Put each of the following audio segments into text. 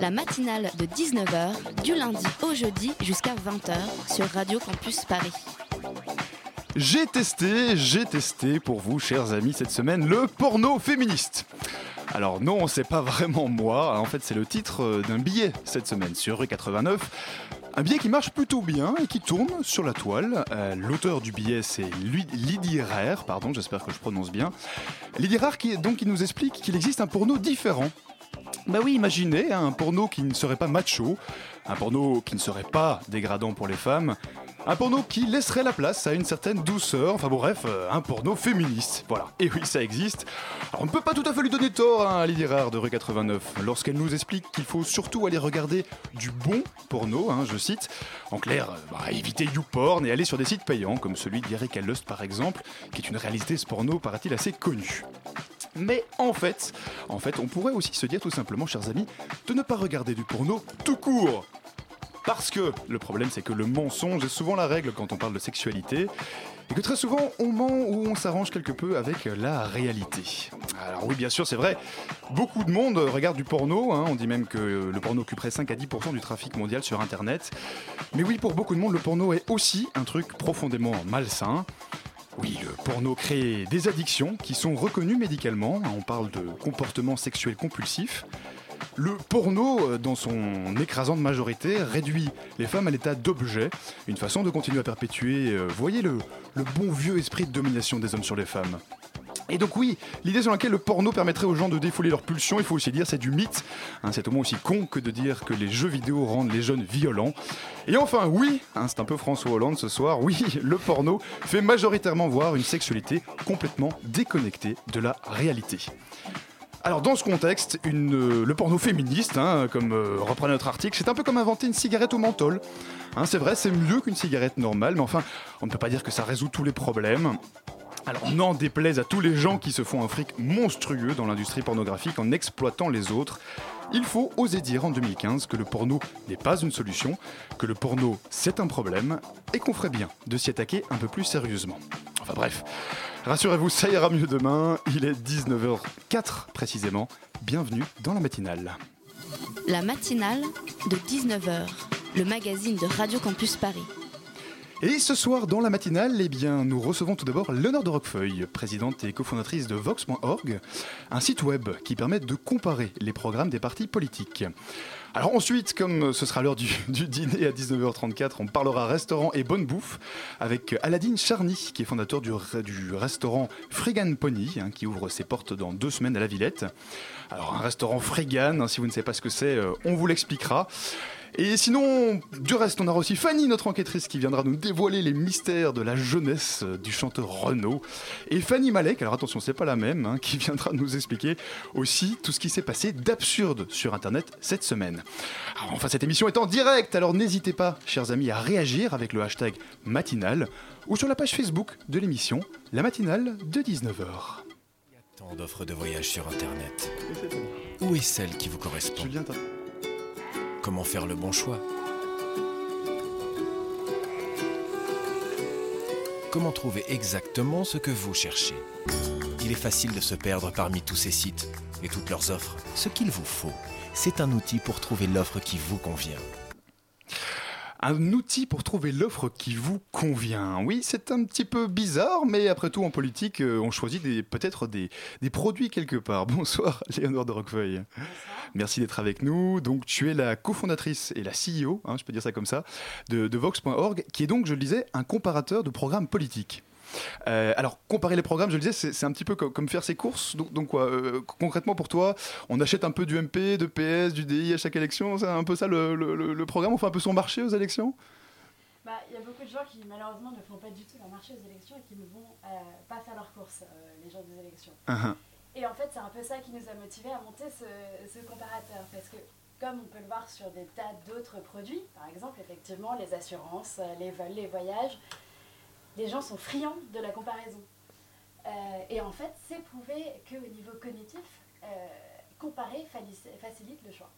La matinale de 19h, du lundi au jeudi jusqu'à 20h sur Radio Campus Paris. J'ai testé, j'ai testé pour vous, chers amis, cette semaine, le porno féministe. Alors non, c'est pas vraiment moi, en fait c'est le titre euh, d'un billet cette semaine sur rue 89. Un billet qui marche plutôt bien et qui tourne sur la toile. Euh, L'auteur du billet c'est Lydie Rare, pardon, j'espère que je prononce bien. Lydie Rare qui, donc, qui nous explique qu'il existe un porno différent. Bah oui, imaginez hein, un porno qui ne serait pas macho, un porno qui ne serait pas dégradant pour les femmes, un porno qui laisserait la place à une certaine douceur, enfin bon, bref, euh, un porno féministe. Voilà, et oui, ça existe. Alors on ne peut pas tout à fait lui donner tort à Lydie Rare de rue 89, lorsqu'elle nous explique qu'il faut surtout aller regarder du bon porno, hein, je cite. En clair, euh, bah, éviter YouPorn et aller sur des sites payants, comme celui d'Eric Lust par exemple, qui est une réalité ce porno, paraît-il, assez connue. Mais en fait, on pourrait aussi se dire tout simplement, chers amis, de ne pas regarder du porno tout court. Parce que le problème, c'est que le mensonge est souvent la règle quand on parle de sexualité. Et que très souvent, on ment ou on s'arrange quelque peu avec la réalité. Alors oui, bien sûr, c'est vrai, beaucoup de monde regarde du porno. hein. On dit même que le porno occuperait 5 à 10% du trafic mondial sur Internet. Mais oui, pour beaucoup de monde, le porno est aussi un truc profondément malsain. Oui, le porno crée des addictions qui sont reconnues médicalement. On parle de comportements sexuels compulsifs. Le porno, euh, dans son écrasante majorité, réduit les femmes à l'état d'objet, une façon de continuer à perpétuer, euh, voyez le bon vieux esprit de domination des hommes sur les femmes. Et donc oui, l'idée sur laquelle le porno permettrait aux gens de défouler leurs pulsions, il faut aussi dire, c'est du mythe. Hein, c'est au moins aussi con que de dire que les jeux vidéo rendent les jeunes violents. Et enfin, oui, hein, c'est un peu François Hollande ce soir, oui, le porno fait majoritairement voir une sexualité complètement déconnectée de la réalité. Alors dans ce contexte, euh, le porno féministe, hein, comme euh, reprenait notre article, c'est un peu comme inventer une cigarette au menthol. C'est vrai, c'est mieux qu'une cigarette normale, mais enfin, on ne peut pas dire que ça résout tous les problèmes. Alors n'en déplaise à tous les gens qui se font un fric monstrueux dans l'industrie pornographique en exploitant les autres, il faut oser dire en 2015 que le porno n'est pas une solution, que le porno c'est un problème, et qu'on ferait bien de s'y attaquer un peu plus sérieusement. Enfin bref, rassurez-vous, ça ira mieux demain, il est 19h04 précisément, bienvenue dans la matinale. La matinale de 19h, le magazine de Radio Campus Paris. Et ce soir, dans la matinale, eh nous recevons tout d'abord Léonore de Roquefeuille, présidente et cofondatrice de Vox.org, un site web qui permet de comparer les programmes des partis politiques. Alors ensuite, comme ce sera l'heure du, dîner à 19h34, on parlera restaurant et bonne bouffe avec Aladine Charny, qui est fondateur du restaurant Fregan Pony, hein, qui ouvre ses portes dans deux semaines à la Villette. Alors un restaurant Fregan, hein, si vous ne savez pas ce que c'est, euh, on vous l'expliquera. Et sinon, du reste, on aura aussi Fanny, notre enquêtrice, qui viendra nous dévoiler les mystères de la jeunesse du chanteur Renaud. Et Fanny Malek, alors attention, c'est pas la même, hein, qui viendra nous expliquer aussi tout ce qui s'est passé d'absurde sur Internet cette semaine. Alors, enfin, cette émission est en direct, alors n'hésitez pas, chers amis, à réagir avec le hashtag matinale ou sur la page Facebook de l'émission, la matinale de 19h. Tant d'offres de voyage sur Internet. Où est celle qui vous correspond? Julien, Comment faire le bon choix Comment trouver exactement ce que vous cherchez? Il est facile de se perdre parmi tous ces sites et toutes leurs offres. Ce qu'il vous faut, c'est un outil pour trouver l'offre qui vous convient. Un outil pour trouver l'offre qui vous convient. Oui, c'est un petit peu bizarre, mais après tout, en politique, euh, on choisit peut-être des, des produits quelque part. Bonsoir, Léonore de Roquefeuille. Merci d'être avec nous. Donc, tu es la cofondatrice et la CEO, hein, je peux dire ça comme ça, de, de Vox.org, qui est donc, je le disais, un comparateur de programmes politiques. Euh, alors, comparer les programmes, je le disais, c'est un petit peu comme, comme faire ses courses. Donc, donc quoi, euh, concrètement pour toi, on achète un peu du MP, de PS, du DI à chaque élection. C'est un peu ça le, le- le- le programme. On fait un peu son marché aux élections? Bah, il y a beaucoup de gens qui malheureusement ne font pas du tout leur marché aux élections et qui ne vont euh, pas faire leurs courses euh, les jours des élections. Uh-huh. Et en fait, c'est un peu ça qui nous a motivés à monter ce, ce comparateur parce que comme on peut le voir sur des tas d'autres produits, par exemple, effectivement, les assurances, les vols, les voyages, les gens sont friands de la comparaison. Euh, et en fait, c'est prouvé qu'au niveau cognitif, euh, comparer facilite le choix.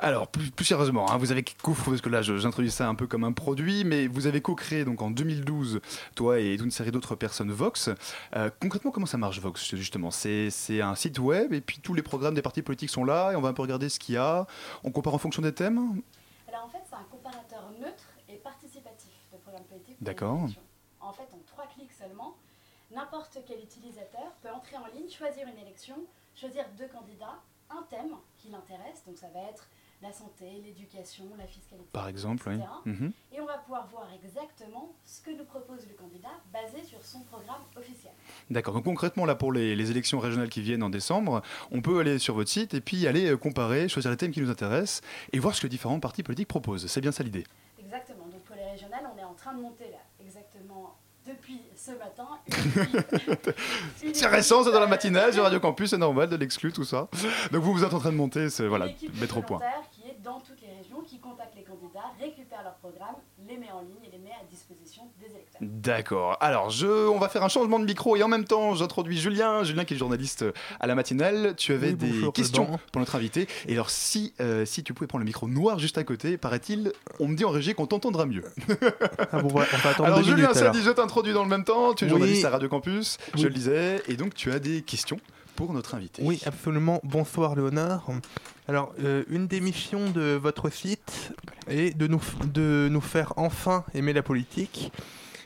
Alors, plus, plus sérieusement, hein, vous avez co parce que là, j'introduis ça un peu comme un produit, mais vous avez co-créé donc en 2012, toi et une série d'autres personnes, Vox. Euh, concrètement, comment ça marche, Vox, justement? C'est un site web, et puis tous les programmes des partis politiques sont là, et on va un peu regarder ce qu'il y a. On compare en fonction des thèmes? Alors en fait, c'est un comparateur neutre et participatif de programmes politiques. D'accord. les élections. En fait, en trois clics seulement, n'importe quel utilisateur peut entrer en ligne, choisir une élection, choisir deux candidats, un thème qui l'intéresse, donc ça va être la santé, l'éducation, la fiscalité. Par exemple, oui. etc. Mhm. Et on va pouvoir voir exactement ce que nous propose le candidat basé sur son programme officiel. D'accord, donc concrètement, là, pour les, les élections régionales qui viennent en décembre, on peut aller sur votre site et puis aller euh, comparer, choisir les thèmes qui nous intéressent et voir ce que les différents partis politiques proposent. C'est bien ça l'idée? Exactement. Donc pour les régionales, on est en train de monter là, exactement depuis ce matin. C'est récent, c'est dans la équipe, matinale euh, sur Radio Campus, c'est normal de l'exclus, tout ça. Donc vous, vous êtes en train de monter, c'est voilà, mettre au point. qui est dans régions, qui contacte les candidats, récupère leurs programmes, les met en ligne et les met à disposition des électeurs. D'accord. Alors, je, on va faire un changement de micro et en même temps, j'introduis Julien. Julien qui est journaliste à la matinale. Tu avais Oui, des bonjour, questions président. pour notre invité. Et alors, si, euh, si tu pouvais prendre le micro noir juste à côté, paraît-il, on me dit en régie qu'on t'entendra mieux. Ah bon, on va attendre alors, Julien, minutes, ça alors. dit, je t'introduis dans le même temps. Tu es Oui. journaliste à Radio Campus, je le disais. Et donc, tu as des questions pour notre invité. Oui, absolument. Bonsoir Léonard. Alors, euh, une des missions de votre site est de nous, de nous faire enfin aimer la politique.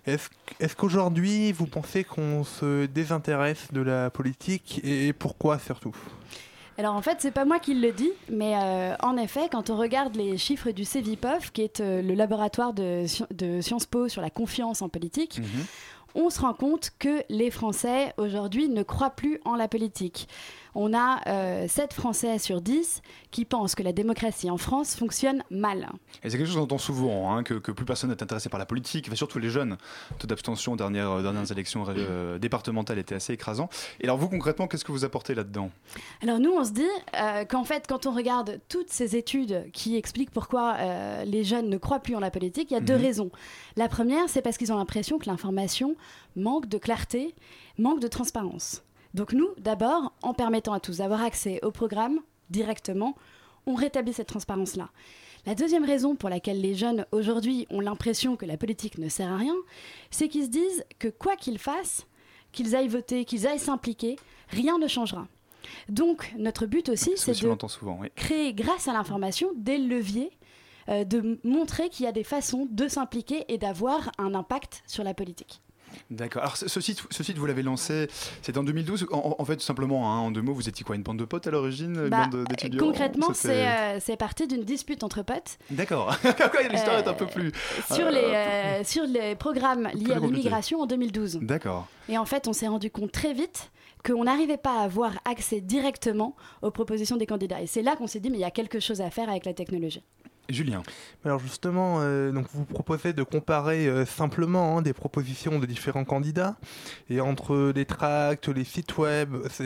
Est-ce est qu'aujourd'hui, vous pensez qu'on se désintéresse de la politique et pourquoi surtout? Alors en fait, c'est pas moi qui le dis, mais euh, en effet, quand on regarde les chiffres du CEVIPOF, qui est euh, le laboratoire de Sciences Po sur la confiance en politique, Mhm. On se rend compte que les Français aujourd'hui ne croient plus en la politique. On a euh, 7 Français sur 10 qui pensent que la démocratie en France fonctionne mal. Et c'est quelque chose qu'on entend souvent, hein, que, que plus personne n'est intéressé par la politique, enfin, surtout les jeunes. Le taux d'abstention aux dernières, euh, dernières élections euh, départementales était assez écrasant. Et alors vous, concrètement, qu'est-ce que vous apportez là-dedans? Alors nous, on se dit euh, qu'en fait, quand on regarde toutes ces études qui expliquent pourquoi les jeunes ne croient plus en la politique, il y a deux Mhm. raisons. La première, c'est parce qu'ils ont l'impression que l'information manque de clarté, manque de transparence. Donc nous, d'abord, en permettant à tous d'avoir accès au programme directement, on rétablit cette transparence-là. La deuxième raison pour laquelle les jeunes aujourd'hui ont l'impression que la politique ne sert à rien, c'est qu'ils se disent que quoi qu'ils fassent, qu'ils aillent voter, qu'ils aillent s'impliquer, rien ne changera. Donc notre but aussi, C'est de entend souvent, oui. créer, grâce à l'information, des leviers, euh, de montrer qu'il y a des façons de s'impliquer et d'avoir un impact sur la politique. D'accord. Alors ce ce site, ce site vous l'avez lancé, c'était en 2012. En, en- fait, tout simplement, hein, en deux mots, vous étiez quoi Une bande de potes à l'origine Bah, Concrètement, c'est euh, c'est parti d'une dispute entre potes D'accord. L'histoire est un peu plus... sur, Euh, les, euh, sur les programmes liés à l'immigration en 2012. D'accord. Et en fait, on s'est rendu compte très vite qu'on n'arrivait pas à avoir accès directement aux propositions des candidats. Et c'est là qu'on s'est dit, mais il y a quelque chose à faire avec la technologie. Julien. Alors justement, euh, donc vous proposez de comparer euh, simplement hein, des propositions de différents candidats et entre les tracts, les sites web, ça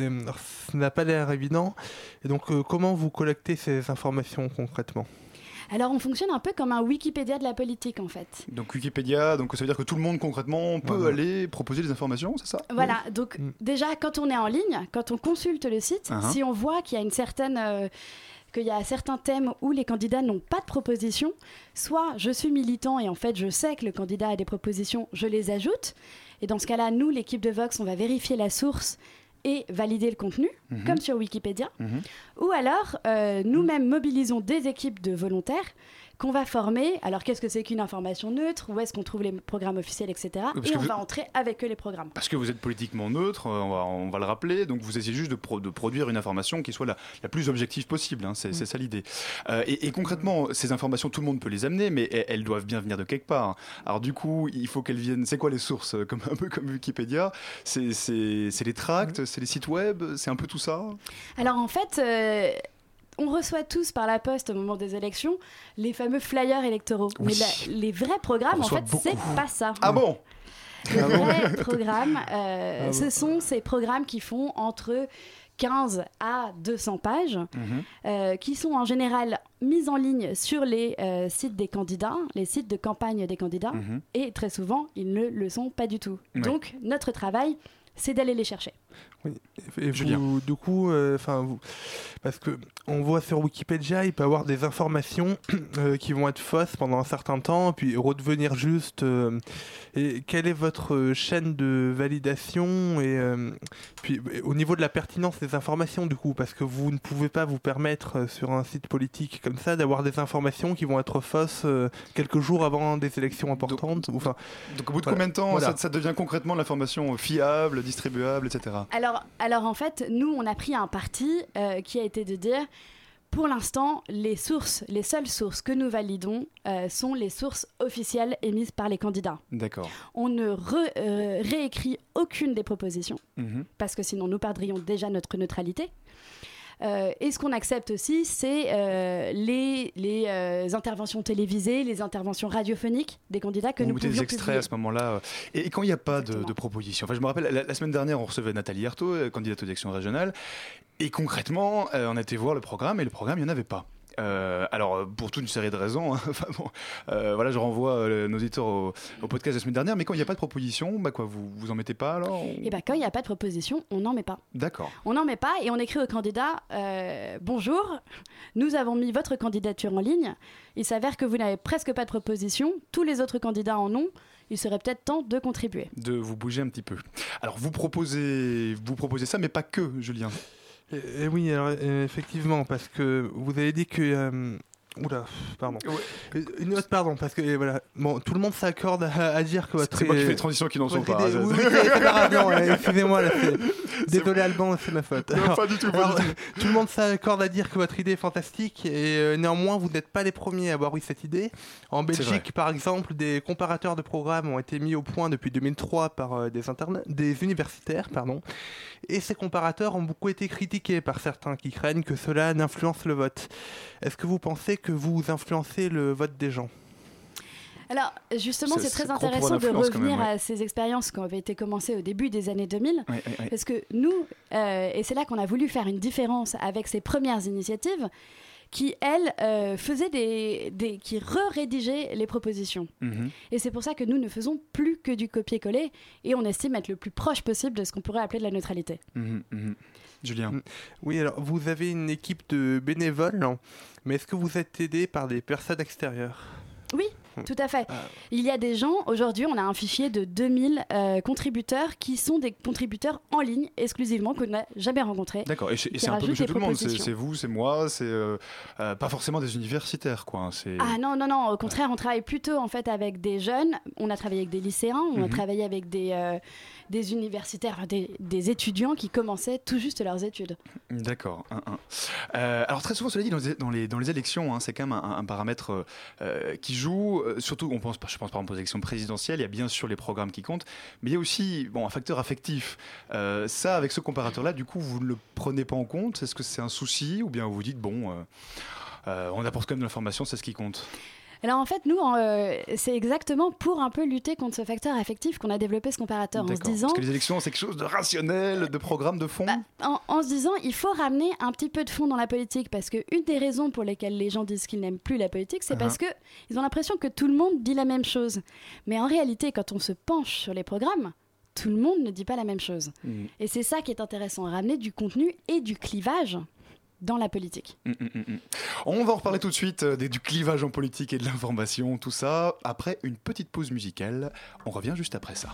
n'a pas l'air évident. Et donc euh, comment vous collectez ces informations concrètement? Alors, on fonctionne un peu comme un Wikipédia de la politique, en fait. Donc Wikipédia, donc ça veut dire que tout le monde concrètement peut Voilà. aller proposer des informations, c'est ça? Voilà, donc Mm. déjà quand on est en ligne, quand on consulte le site, Uh-huh. si on voit qu'il y a une certaine euh, qu'il y a certains thèmes où les candidats n'ont pas de propositions, soit je suis militant et en fait je sais que le candidat a des propositions, je les ajoute. Et dans ce cas-là, nous, l'équipe de Vox, on va vérifier la source et valider le contenu, Mhm. comme sur Wikipédia. Mhm. Ou alors, euh, nous-mêmes mobilisons des équipes de volontaires qu'on va former. Alors, qu'est-ce que c'est qu'une information neutre? Où est-ce qu'on trouve les programmes officiels, etc. Parce et on vous- va entrer avec eux les programmes. Parce que vous êtes politiquement neutre, euh, on va, on va le rappeler, donc vous essayez juste de, pro- de produire une information qui soit la, la plus objective possible, hein, c'est c'est ça l'idée. Euh, et, et concrètement, ces informations, tout le monde peut les amener, mais elles, elles doivent bien venir de quelque part. Alors du coup, il faut qu'elles viennent, c'est quoi les sources comme, Un peu comme Wikipédia, c'est les tracts, c'est les sites web, c'est un peu tout ça Alors en fait, euh, on reçoit tous par la poste au moment des élections les fameux flyers électoraux. Oui. Mais la- les vrais programmes, en fait, c'est pas ça. Ah bon Les vrais programmes, euh, Ah bon ce sont ces programmes qui font entre 15 à 200 pages, Mhm. euh, qui sont en général mises en ligne sur les euh, sites des candidats, les sites de campagne des candidats, Mhm. et très souvent, ils ne le sont pas du tout. Ouais. Donc, notre travail, c'est d'aller les chercher. Et Julien. vous, du coup, euh, enfin, vous, parce que on voit sur Wikipédia, il peut y avoir des informations euh, qui vont être fausses pendant un certain temps, puis redevenir justes. euh, et quelle est votre chaîne de validation et euh, puis au niveau de la pertinence des informations, du coup, parce que vous ne pouvez pas vous permettre euh, sur un site politique comme ça d'avoir des informations qui vont être fausses euh, quelques jours avant des élections importantes. Enfin, Donc au bout de Voilà. combien de temps Voilà. ça, ça devient concrètement l'information fiable, distribuable, etc. Alors, alors en fait, nous, on a pris un parti euh, qui a été de dire, pour l'instant, les sources, les seules sources que nous validons euh, sont les sources officielles émises par les candidats. D'accord. On ne re- euh, réécrit aucune des propositions, Mhm. parce que sinon nous perdrions déjà notre neutralité. Euh, et ce qu'on accepte aussi, c'est euh, les, les euh, interventions télévisées, les interventions radiophoniques des candidats que Vous nous mettez des pouvions extraits publier. à ce moment-là. Et, et quand il n'y a pas de, proposition, enfin, je me rappelle, la, la semaine dernière, on recevait Nathalie Arthaud, candidate aux élections régionales, et concrètement, euh, on a été voir le programme, et le programme, il n'y en avait pas. Euh, alors, euh, pour toute une série de raisons, hein, enfin bon, euh, voilà, je renvoie nos auditeurs au, au podcast de la semaine dernière, mais quand il n'y a pas de proposition, bah quoi, vous vous en mettez pas alors ou- Et bien, quand il n'y a pas de proposition, on n'en met pas. D'accord. On n'en met pas et on écrit au candidat euh, Bonjour, nous avons mis votre candidature en ligne. Il s'avère que vous n'avez presque pas de proposition. Tous les autres candidats en ont. Il serait peut-être temps de contribuer. De vous bouger un petit peu. Alors, vous proposez, vous proposez ça, mais pas que, Julien. Et oui, alors, euh, effectivement, parce que vous avez dit que. Oula, pardon. Euh, Une autre, pardon, parce que euh, voilà, bon, tout le monde s'accorde à, à dire que votre C'est moi qui fais les transitions qui n'en sont pas. idée- oui, oui, excusez-moi, désolé Alban, c'est ma faute. Non, Alors, pas du tout, pas alors, du tout. tout le monde s'accorde à dire que votre idée est fantastique et euh, néanmoins vous n'êtes pas les premiers à avoir eu cette idée. En. Belgique, par exemple, des comparateurs de programmes ont été mis au point depuis 2003 par euh, des, interna- des universitaires, pardon. Et ces comparateurs ont beaucoup été critiqués par certains qui craignent que cela n'influence le vote. Est-ce que vous pensez que vous influencez le vote des gens Alors, justement, C'est- très intéressant de même, revenir ouais. à ces expériences qui avaient été commencées au début des années 2000. Ouais, ouais, ouais. Parce que nous, euh, et c'est là qu'on a voulu faire une différence avec ces premières initiatives, qui, elles, euh, faisaient des, des- qui re-rédigeaient les propositions. Mhm. Et c'est pour ça que nous ne faisons plus que du copier-coller et on estime être le plus proche possible de ce qu'on pourrait appeler de la neutralité. Mhm, mhm. Julien. Mm. Oui, alors vous avez une équipe de bénévoles, mais est-ce que vous êtes aidé par des personnes extérieures? Oui, tout à fait. Ah. Il y a des gens, aujourd'hui on a un fichier de 2000 euh, contributeurs qui sont des contributeurs en ligne exclusivement qu'on n'a jamais rencontrés. D'accord, et c'est un peu tout le monde, c'est vous, c'est moi, c'est euh, euh, pas forcément des universitaires, quoi. hein, Ah non, non, non, au contraire, on travaille plutôt en fait avec des jeunes. On a travaillé avec des lycéens, on a Mhm. travaillé avec des, euh, des universitaires, des, étudiants qui commençaient tout juste leurs études. D'accord. Euh, alors très souvent, cela dit, dans les, élections, hein, c'est quand même un, paramètre euh, euh, qui joue. surtout, on pense, je pense par exemple aux élections présidentielles. Il y a bien sûr les programmes qui comptent, mais il y a aussi bon un facteur affectif. Ça, avec ce comparateur-là, du coup, vous ne le prenez pas en compte? Est-ce que c'est un souci? Ou bien vous dites bon, euh, on apporte quand même de l'information, c'est ce qui compte? Alors en fait, nous, euh, c'est exactement pour un peu lutter contre ce facteur affectif qu'on a développé ce comparateur en se disant. Parce que les élections, c'est quelque chose de rationnel, de programme, de fond. Bah, en, en se disant, il faut ramener un petit peu de fond dans la politique parce que une des raisons pour lesquelles les gens disent qu'ils n'aiment plus la politique, c'est Uh-huh. parce que ils ont l'impression que tout le monde dit la même chose. Mais en réalité, quand on se penche sur les programmes, tout le monde ne dit pas la même chose. Mm. Et c'est ça qui est intéressant, ramener du contenu et du clivage dans la politique. Mm, mm, mm. On va en reparler tout de suite euh, du clivage en politique et de l'information, tout ça, après une petite pause musicale. On revient juste après ça.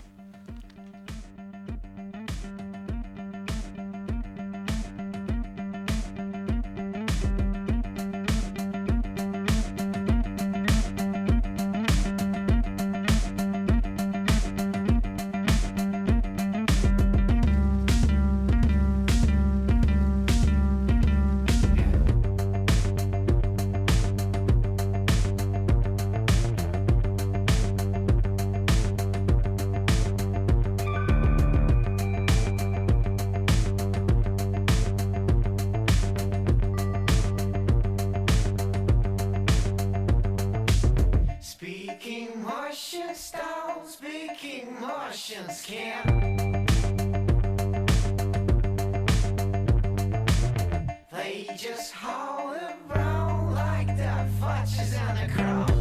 Martian style speaking Martians can. They just howl around like the fudges on the ground.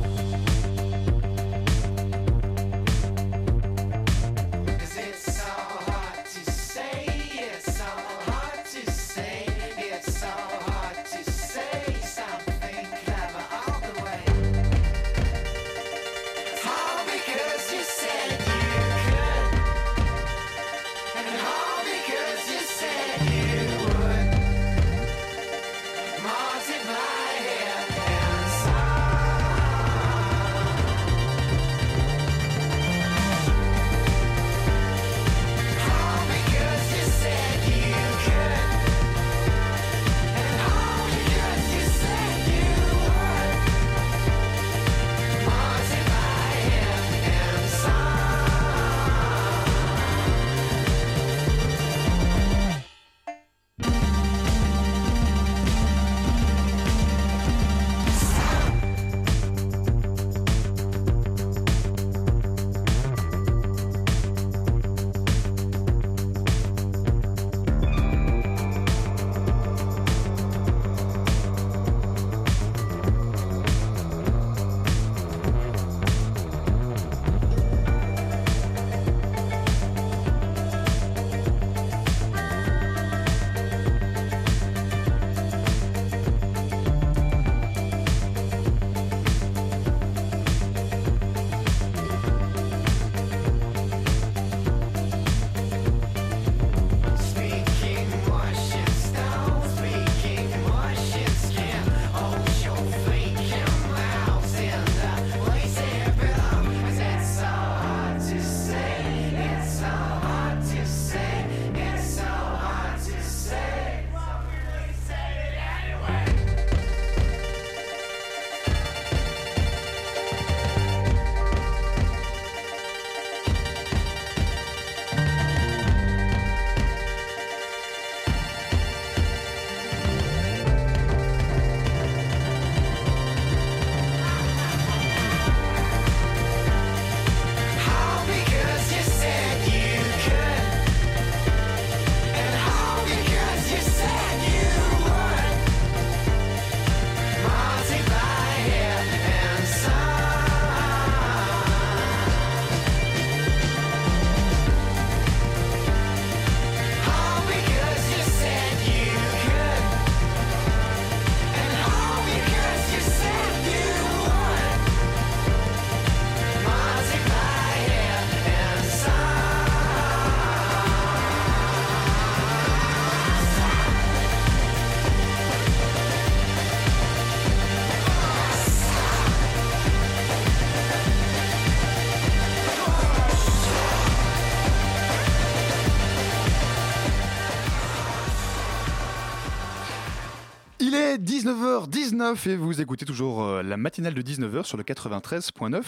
19h19 et vous écoutez toujours euh, la matinale de 19h sur le 93.9.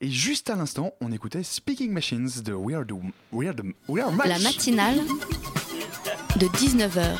Et juste à l'instant, on écoutait Speaking Machines de We Are, the, We Are, the- We Are Match. La matinale de 19h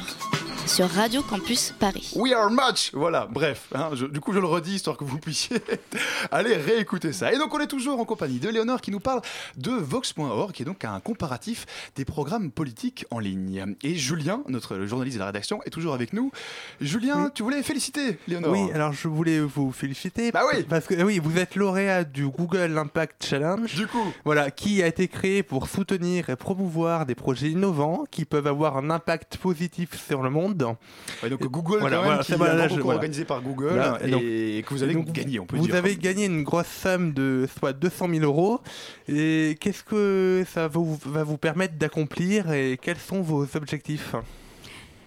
sur Radio Campus Paris. We are match Voilà, bref, hein, je- du coup je le redis histoire que vous puissiez aller réécouter ça. Et donc on est toujours en compagnie de Léonore qui nous parle de Vox.org, qui est donc un comparatif des programmes politiques en ligne. Et Julien, notre journaliste de la rédaction, est toujours avec nous. Julien, tu voulais féliciter Léonore Oui, alors je voulais vous féliciter. Bah oui Parce que oui, vous êtes lauréat du Google Impact Challenge. Du coup Voilà, qui a été créé pour soutenir et promouvoir des projets innovants qui peuvent avoir un impact positif sur le monde. Ouais, donc Google, Voilà, quand même, voilà, qui voilà, je- organisé par Google et, que vous avez donc, on peut Vous dire. avez gagné une grosse somme de soit 200 000 euros. Et qu'est-ce que ça vous- va vous permettre d'accomplir et quels sont vos objectifs?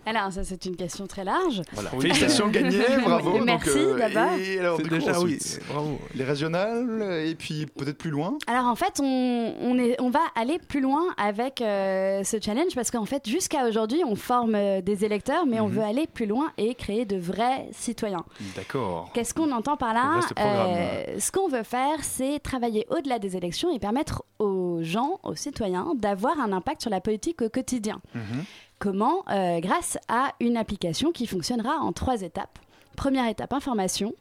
Alors, ça, c'est une question très large. Voilà. Félicitations gagnées, bravo. Merci, euh, d'abord. Et alors, C'est du coup, déjà, oui, bravo. Les régionales et puis peut-être plus loin. Alors en fait, on, on est, on va aller plus loin avec euh, ce challenge parce qu'en fait, jusqu'à aujourd'hui, on forme euh, des électeurs, mais on Mhm. veut aller plus loin et créer de vrais citoyens. D'accord. Qu'est-ce qu'on entend par là? Euh, Ce qu'on veut faire, c'est travailler au-delà des élections et permettre aux gens, aux citoyens, d'avoir un impact sur la politique au quotidien. Mhm. Comment Euh, Grâce à une application qui fonctionnera en trois étapes. Première étape, information.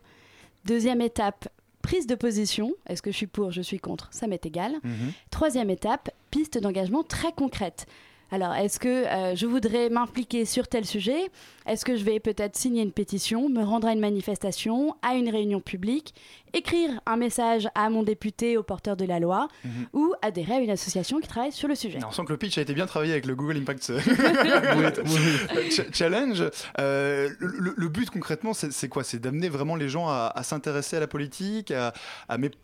Deuxième étape, prise de position. Est-ce que je suis pour, je suis contre Ça m'est égal. Mhm. Troisième étape, piste d'engagement très concrète. Alors, est-ce que euh, je voudrais m'impliquer sur tel sujet? Est-ce que je vais peut-être signer une pétition, me rendre à une manifestation, à une réunion publique, écrire un message à mon député, au porteur de la loi, Mhm. ou adhérer à une association qui travaille sur le sujet On sent que le pitch a été bien travaillé avec le Google Impact euh, Ch- Challenge. Euh, le, but concrètement, c'est quoi? C'est d'amener vraiment les gens à, à s'intéresser à la politique, à,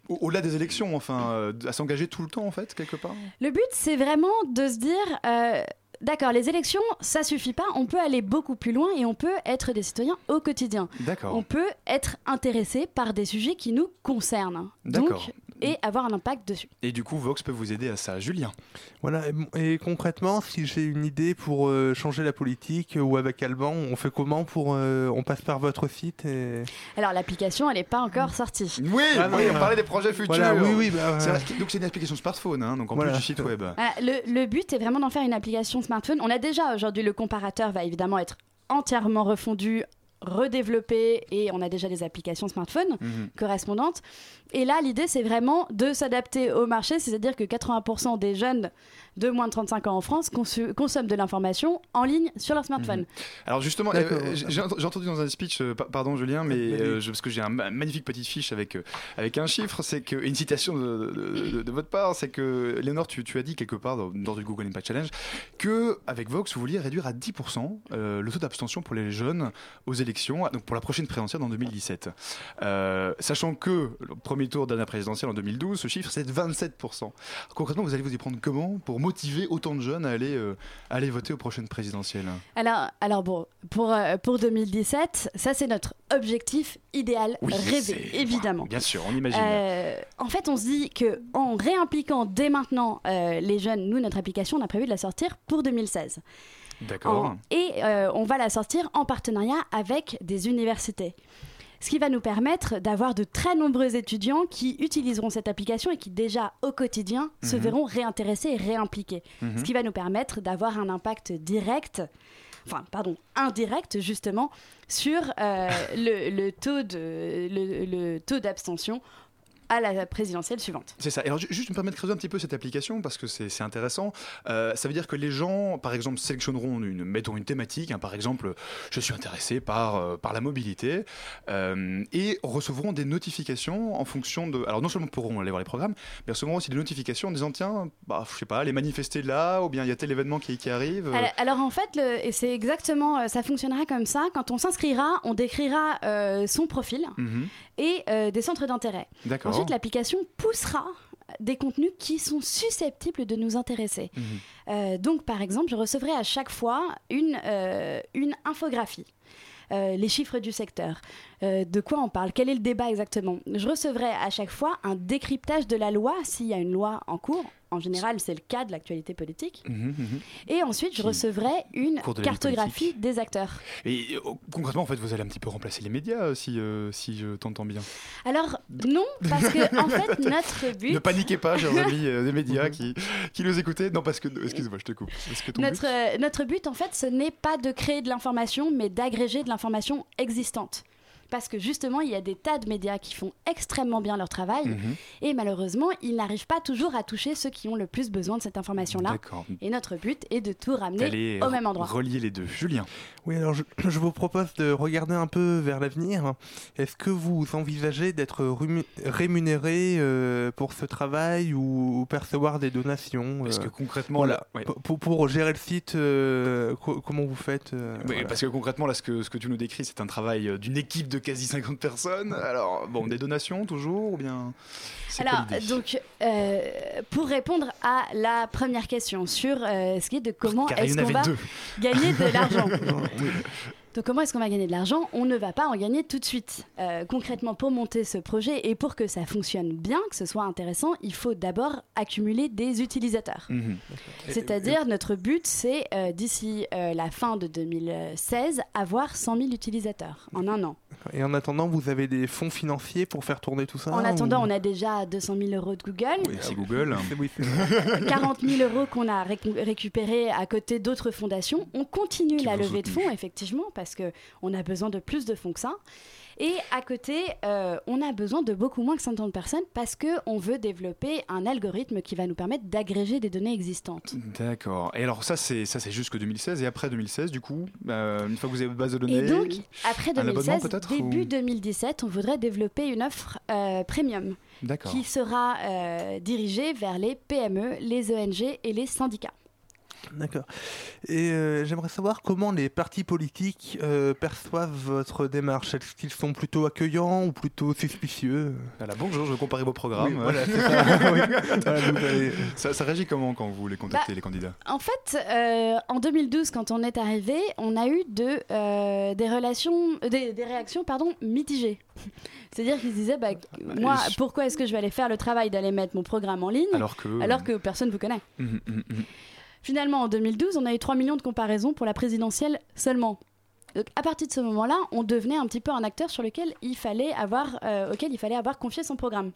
au-delà des élections, enfin, euh, à s'engager tout le temps en fait, quelque part? Le but, c'est vraiment de se dire, euh, d'accord, les élections, ça suffit pas, on peut aller beaucoup plus loin et on peut être des citoyens au quotidien. D'accord. On peut être intéressé par des sujets qui nous concernent. D'accord. Donc, et avoir un impact dessus. Et du coup, Vox peut vous aider à ça, Julien. Voilà, et, concrètement, si j'ai une idée pour euh, changer la politique euh, ou avec Alban, on fait comment pour euh, on passe par votre site et Alors, l'application, elle n'est pas encore sortie. Oui, Ah, oui, on non. parlait des projets futurs. Voilà, oui, oui, bah, euh, donc c'est une application smartphone, hein, donc en Voilà. plus du site web. Ah, le, le but est vraiment d'en faire une application smartphone. On a déjà aujourd'hui le comparateur va évidemment être entièrement refondu, redéveloppé et on a déjà des applications smartphone Mhm. correspondantes. Et là, l'idée, c'est vraiment de s'adapter au marché, c'est-à-dire que 80% des jeunes de moins de 35 ans en France consomment de l'information en ligne sur leur smartphone. Mhm. Alors justement, euh, j'ai j'ai ent- j'ai entendu dans un speech, euh, pa- pardon Julien, mais euh, je- parce que j'ai un ma- magnifique petite fiche avec, euh, avec un chiffre, c'est que une citation de, de- de- de votre part, c'est que Léonore, tu, tu as dit quelque part dans, dans le Google Impact Challenge que avec Vox, vous vouliez réduire à 10% euh, le taux d'abstention pour les jeunes aux élections, donc pour la prochaine présidentielle en 2017. Euh, sachant que le premier tour de la présidentielle en 2012, ce chiffre c'est de 27%. Concrètement, vous allez vous y prendre comment pour motiver autant de jeunes à aller, euh, aller voter aux prochaines présidentielles Alors, alors bon, pour, euh, pour 2017, ça c'est notre objectif idéal Oui, rêvé, évidemment. Bien sûr, on imagine. Euh, en fait, on se dit que en réimpliquant dès maintenant les jeunes, nous, notre application, on a prévu de la sortir pour 2016. D'accord. Et on va la sortir en partenariat avec des universités. Ce qui va nous permettre d'avoir de très nombreux étudiants qui utiliseront cette application et qui déjà au quotidien se Mhm. verront réintéressés et réimpliqués. Mhm. Ce qui va nous permettre d'avoir un impact direct, enfin pardon, indirect justement, sur euh, le, le taux de- le- le taux d'abstention à la présidentielle suivante. C'est ça. Et alors, ju- juste me permettre de creuser un petit peu cette application parce que c'est intéressant. Euh, ça veut dire que les gens, par exemple, sélectionneront une, mettons une thématique. hein, par exemple, je suis intéressé par, euh, par la mobilité euh, et recevront des notifications en fonction de. Alors, non seulement pourront aller voir les programmes, mais recevront aussi des notifications en disant tiens, bah, je sais pas, les manifester là ou bien il y a tel événement qui, qui arrive. Alors, alors, en fait, le- et c'est exactement, ça fonctionnera comme ça. Quand on s'inscrira, on décrira son profil Mhm. Et euh, des centres d'intérêt. Ensuite, l'application poussera des contenus qui sont susceptibles de nous intéresser. Mhm. Euh, donc, par exemple, je recevrai à chaque fois une, euh, une infographie. Les chiffres du secteur, Euh, de quoi on parle, quel est le débat exactement? Je recevrai à chaque fois un décryptage de la loi, s'il y a une loi en cours. En général, c'est le cas de l'actualité politique. Mhm, mhm. Et ensuite, je recevrai une de cartographie des acteurs. Et euh, concrètement, en fait, vous allez un petit peu remplacer les médias euh, si, euh, si je t'entends bien. Alors, non, parce que, en fait, notre but. Ne paniquez pas, chers amis euh, des médias qui, qui nous écoutaient. Non, parce que. Excuse-moi, je te coupe. Est-ce que ton but- Notre, euh, notre but, en fait, ce n'est pas de créer de l'information, mais d'agréger de l'information existante. Parce que justement, il y a des tas de médias qui font extrêmement bien leur travail, Mhm. et malheureusement, ils n'arrivent pas toujours à toucher ceux qui ont le plus besoin de cette information-là. Et notre but est de tout ramener D'aller au même endroit. relier les deux. Julien. Oui, alors je, je vous propose de regarder un peu vers l'avenir. Est-ce que vous envisagez d'être rémunéré euh, pour ce travail ou percevoir des donations Est-ce euh, que concrètement. voilà. là- ouais. Pour- gérer le site, euh, co- comment vous faites euh, Oui, voilà. parce que concrètement, là, ce que, ce que tu nous décris, c'est un travail d'une équipe de quasi 50 personnes. Alors, bon, des donations toujours ou bien. Alors, donc, euh, pour répondre à la première question sur euh, ce qui est de comment est-ce qu'on va deux. gagner de l'argent. Oui. Donc comment est-ce qu'on va gagner de l'argent On ne va pas en gagner tout de suite. Euh, concrètement, pour monter ce projet et pour que ça fonctionne bien, que ce soit intéressant, il faut d'abord accumuler des utilisateurs. Mhm. C'est-à-dire, notre but, c'est euh, d'ici euh, la fin de 2016, avoir 100 000 utilisateurs en un an. Et en attendant, vous avez des fonds financiers pour faire tourner tout ça En attendant, ou- on a déjà 200 000 euros de Google, Oui, c'est Google. C'est- oui, c'est- 40 000 euros qu'on a récu- récupérés à côté d'autres fondations. On continue Qui la levée de fonds, effectivement, parce qu'on a besoin de plus de fonds que ça. Et à côté, euh, on a besoin de beaucoup moins que 50 personnes parce qu'on veut développer un algorithme qui va nous permettre d'agréger des données existantes. D'accord. Et alors ça c'est ça c'est jusque 2016 et après 2016 du coup euh, une fois que vous avez votre base de données. Et donc, après un abonnement 2016, peut-être, début ou- 2017, on voudrait développer une offre euh, premium qui sera dirigée vers les PME, les ONG et les syndicats. D'accord. Et euh, j'aimerais savoir comment les partis politiques euh, perçoivent votre démarche. Est-ce qu'ils sont plutôt accueillants ou plutôt suspicieux? Voilà, bonjour, je vais comparer vos programmes. Oui, voilà, c'est ça. Oui. Voilà, avez- ça, ça réagit comment quand vous les contactez Bah, les candidats? En fait, euh, en 2012, quand on est arrivé, on a eu de, euh, des relations, euh, des, des réactions pardon, mitigées. C'est-à-dire qu'ils se disaient, bah, moi, je- pourquoi est-ce que je vais aller faire le travail d'aller mettre mon programme en ligne Alors que- alors que personne ne vous connaît Mhm, mhm, mhm. Finalement, en 2012, on a eu 3 millions de comparaisons pour la présidentielle seulement. Donc, à partir de ce moment-là, on devenait un petit peu un acteur sur lequel il fallait avoir, euh, auquel il fallait avoir confié son programme.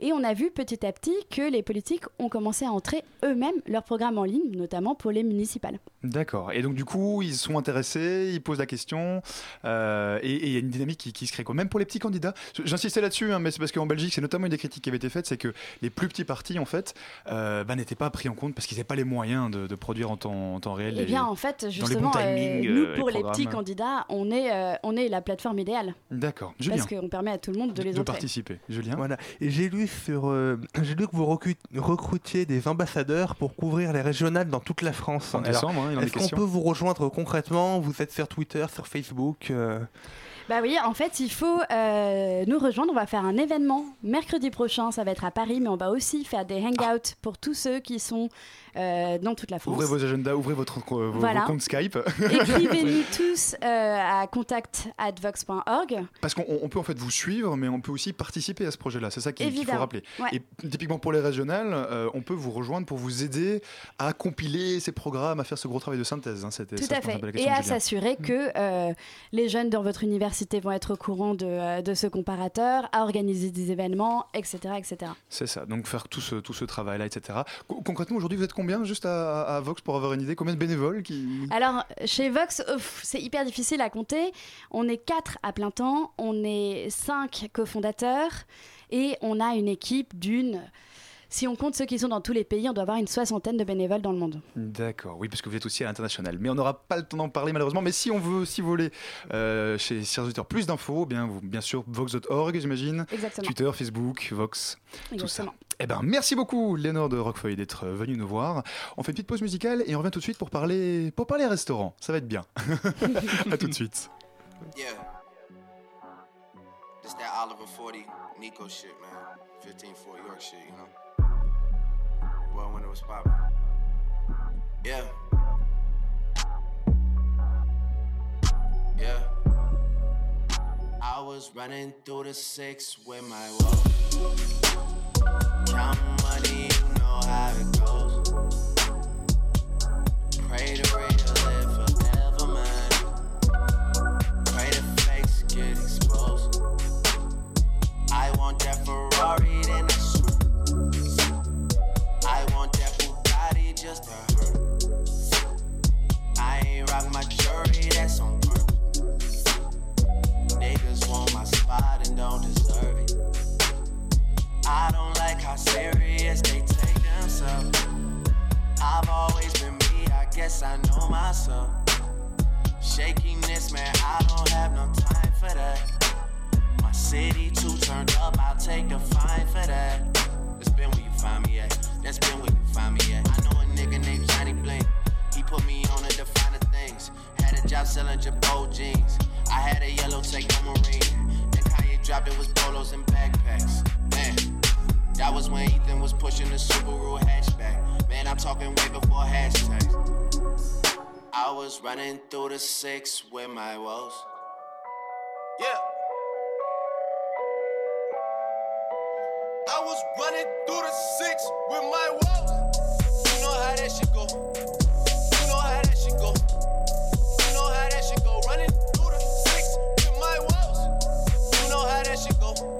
Et on a vu petit à petit que les politiques ont commencé à entrer eux-mêmes leur programme en ligne, notamment pour les municipales. D'accord. Et donc du coup, ils sont intéressés, ils posent la question, euh, et il y a une dynamique qui, qui se crée quoi. Même pour les petits candidats. J'insistais là-dessus, hein, mais c'est parce qu'en Belgique, c'est notamment une des critiques qui avait été faite, c'est que les plus petits partis, en fait, euh, bah, n'étaient pas pris en compte parce qu'ils n'avaient pas les moyens de, de produire en temps, en temps réel. Eh les- bien, en fait, justement, euh, nous, pour les petits candidats, on est, euh, on est la plateforme idéale. D'accord. Julien. Parce qu'on permet à tout le monde de les de entrer. participer. Julien. Voilà. Et j'ai lu sur, euh, j'ai lu que vous recrutiez des ambassadeurs pour couvrir les régionales dans toute la France. En décembre, hein, il Est-ce qu'on peut vous rejoindre concrètement? Vous êtes sur Twitter, sur Facebook euh, Bah oui, en fait, il faut euh, nous rejoindre. On va faire un événement mercredi prochain. Ça va être à Paris, mais on va aussi faire des hangouts pour tous ceux qui sont dans toute la France. Ouvrez vos agendas, ouvrez votre, euh, vos, Voilà. vos comptes Skype. Écrivez-nous tous euh, à contact@vox.org. Parce qu'on on peut en fait vous suivre, mais on peut aussi participer à ce projet-là. C'est ça qu'il faut rappeler. Ouais. Et typiquement pour les régionales, euh, on peut vous rejoindre pour vous aider à compiler ces programmes, à faire ce gros travail de synthèse. hein. Tout ça, à fait. Et à s'assurer que euh, les jeunes dans votre université vont être au courant de, euh, de ce comparateur, à organiser des événements, etc. etc. C'est ça. Donc faire tout ce, tout ce travail-là, etc. Co- concrètement, aujourd'hui, vous êtes combien juste à, Vox pour avoir une idée Combien de bénévoles qui Alors, chez Vox, c'est hyper difficile à compter. On est quatre à plein temps, on est cinq cofondateurs et on a une équipe d'une. Si on compte ceux qui sont dans tous les pays, on doit avoir une soixantaine de bénévoles dans le monde. D'accord, oui, parce que vous êtes aussi à l'international. Mais on n'aura pas le temps d'en parler malheureusement. Mais si on veut, si vous voulez, euh, chez chers auditeurs, plus d'infos, bien, vous, bien sûr, vox.org, j'imagine. Exactement. Twitter, Facebook, Vox, tout ça. Exactement. Eh ben, merci beaucoup, Léonore de Roquefeuille, d'être venu nous voir. On fait une petite pause musicale et on revient tout de suite pour parler, pour parler restaurant. Ça va être bien. à tout de suite. Yeah. This that Oliver 40 Nico shit, man. 15 Fort York shit, you know? Well, when it was poppin'. Yeah. Yeah. I was running through the six with my. Count money, you know how it goes. Pray to real live forever, man. Pray fakes get exposed. I want that Ferrari, and don't deserve it. I don't like how serious they take themselves. I've always been me, I guess I know myself. Shakiness, man, I don't have no time for that. My city too turned up, I'll take a fine for that. That's been where you find me at. That's been where you find me at. I know a nigga named Johnny Blink. He put me on to the things. Had a job selling Jabot jeans. I had a yellow Techno Marine. Dropped it was polos and backpacks. Man, that was when Ethan was pushing the Subaru hatchback. Man, I'm talking way before hashtags. I was running through the six with my woes. Yeah. I was running through the six with my woes. You know how that shit go. Know how that shit go.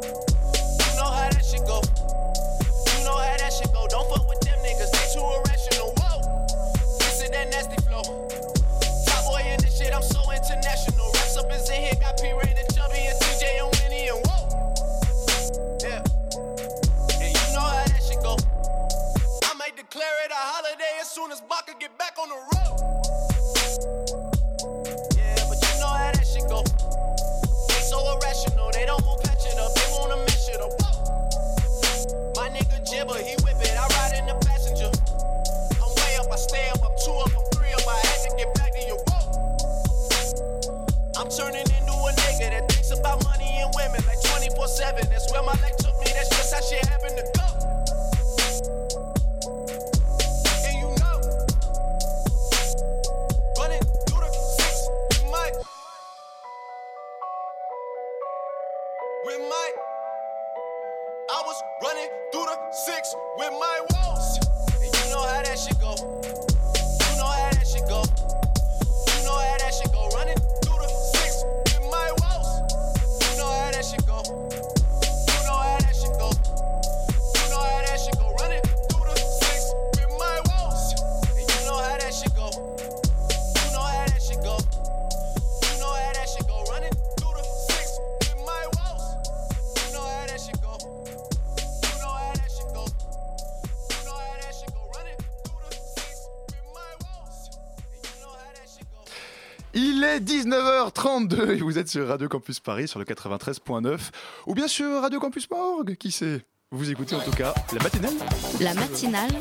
Vous êtes sur Radio Campus Paris sur le 93.9 ou bien sur Radio Campus Morgue, qui sait? Vous écoutez en tout cas la matinale La matinale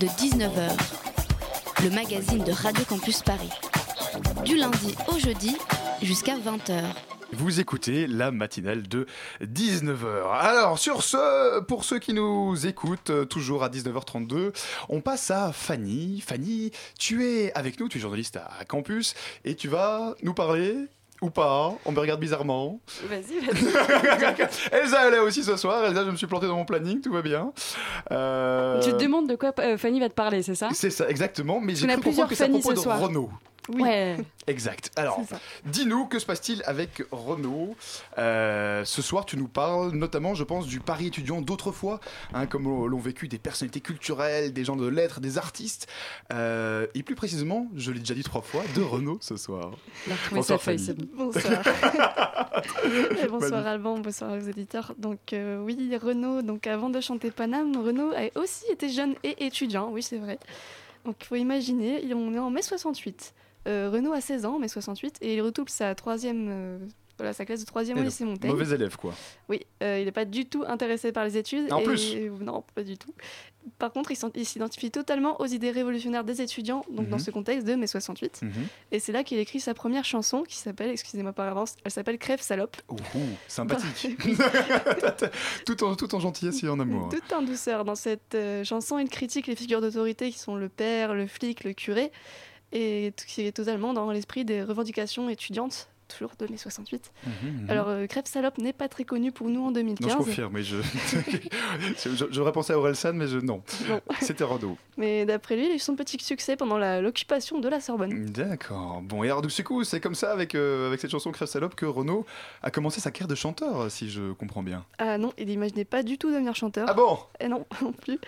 de 19h. Le magazine de Radio Campus Paris. Du lundi au jeudi jusqu'à 20h. Vous écoutez la matinale de 19h. Alors, sur ce, pour ceux qui nous écoutent, euh, toujours à 19h32, on passe à Fanny. Fanny, tu es avec nous, tu es journaliste à Campus, et tu vas nous parler ou pas On me regarde bizarrement. Vas-y, vas-y. Elsa, elle est aussi ce soir. Elsa, je me suis planté dans mon planning, tout va bien. Euh, Tu te demandes de quoi euh, Fanny va te parler, c'est ça? C'est ça, exactement. Mais j'ai cru comprendre plusieurs que c'est à Fanny propos ce de soir. Renault. Oui. Ouais. Exact. Alors, dis-nous, que se passe-t-il avec Renault Euh, Ce soir, tu nous parles notamment, je pense, du Paris étudiant d'autrefois, hein, comme l'ont vécu des personnalités culturelles, des gens de lettres, des artistes. Euh, et plus précisément, je l'ai déjà dit trois fois, de Renault ce soir. Bonsoir. Et bonsoir. Alban, bonsoir aux auditeurs. Donc euh, oui, Renaud, donc avant de chanter Paname, Renaud a aussi été jeune et étudiant, oui c'est vrai. Donc il faut imaginer, il- on est en mai 68. Euh, Renaud a 16 ans en mai 68 et il retoupe sa troisième, euh, voilà, sa classe de troisième au lycée Montaigne. Mauvais élève, quoi. Oui, euh, il n'est pas du tout intéressé par les études. En et- plus Non, pas du tout. Par contre, il s'identifie totalement aux idées révolutionnaires des étudiants, donc dans Mhm. ce contexte de mai 68. Mhm. Et c'est là qu'il écrit sa première chanson qui s'appelle, excusez-moi par avance, elle s'appelle Crève salope. Ouh, sympathique. tout, en, tout en gentillesse et en amour. Tout en douceur. Dans cette euh, chanson, il critique les figures d'autorité qui sont le père, le flic, le curé, et qui est totalement dans l'esprit des revendications étudiantes, toujours de mai 68. Mhm, mhm. Alors, euh, Crève salope n'est pas très connu pour nous en 2015. Non, je confirme, mais je. J'aurais pensé à Orelsan, mais je... non. Non. C'était Renault. Mais d'après lui, il a eu son petit succès pendant la- l'occupation de la Sorbonne. D'accord. Bon, et alors, du coup, c'est comme ça, avec, euh, avec cette chanson Crève Salope, que Renault a commencé sa carrière de chanteur, si je comprends bien. Ah non, il n'imaginait pas du tout devenir chanteur. Ah bon? Eh non, non plus.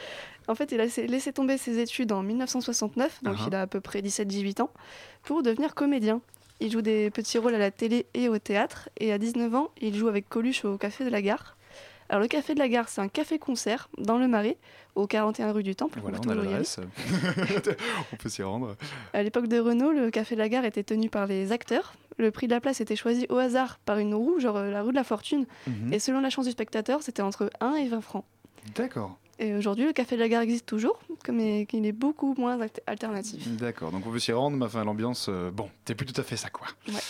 En fait, il a laissé, laissé tomber ses études en 1969, donc Ah ah. il a à peu près 17-18 ans, pour devenir comédien. Il joue des petits rôles à la télé et au théâtre, et à 19 ans, il joue avec Coluche au Café de la Gare. Alors le Café de la Gare, c'est un café-concert dans le Marais, au 41 rue du Temple. Voilà, on a l'adresse. on peut s'y rendre. À l'époque de Renault, le Café de la Gare était tenu par les acteurs. Le prix de la place était choisi au hasard par une roue, genre euh, la rue de la Fortune. Mhm. Et selon la chance du spectateur, c'était entre 1 et 20 francs. D'accord. Et aujourd'hui, le Café de la Gare existe toujours, mais il est beaucoup moins alternatif. D'accord, donc on veut s'y rendre, mais enfin, l'ambiance, euh, bon, c'est plus tout à fait ça, quoi. Ouais.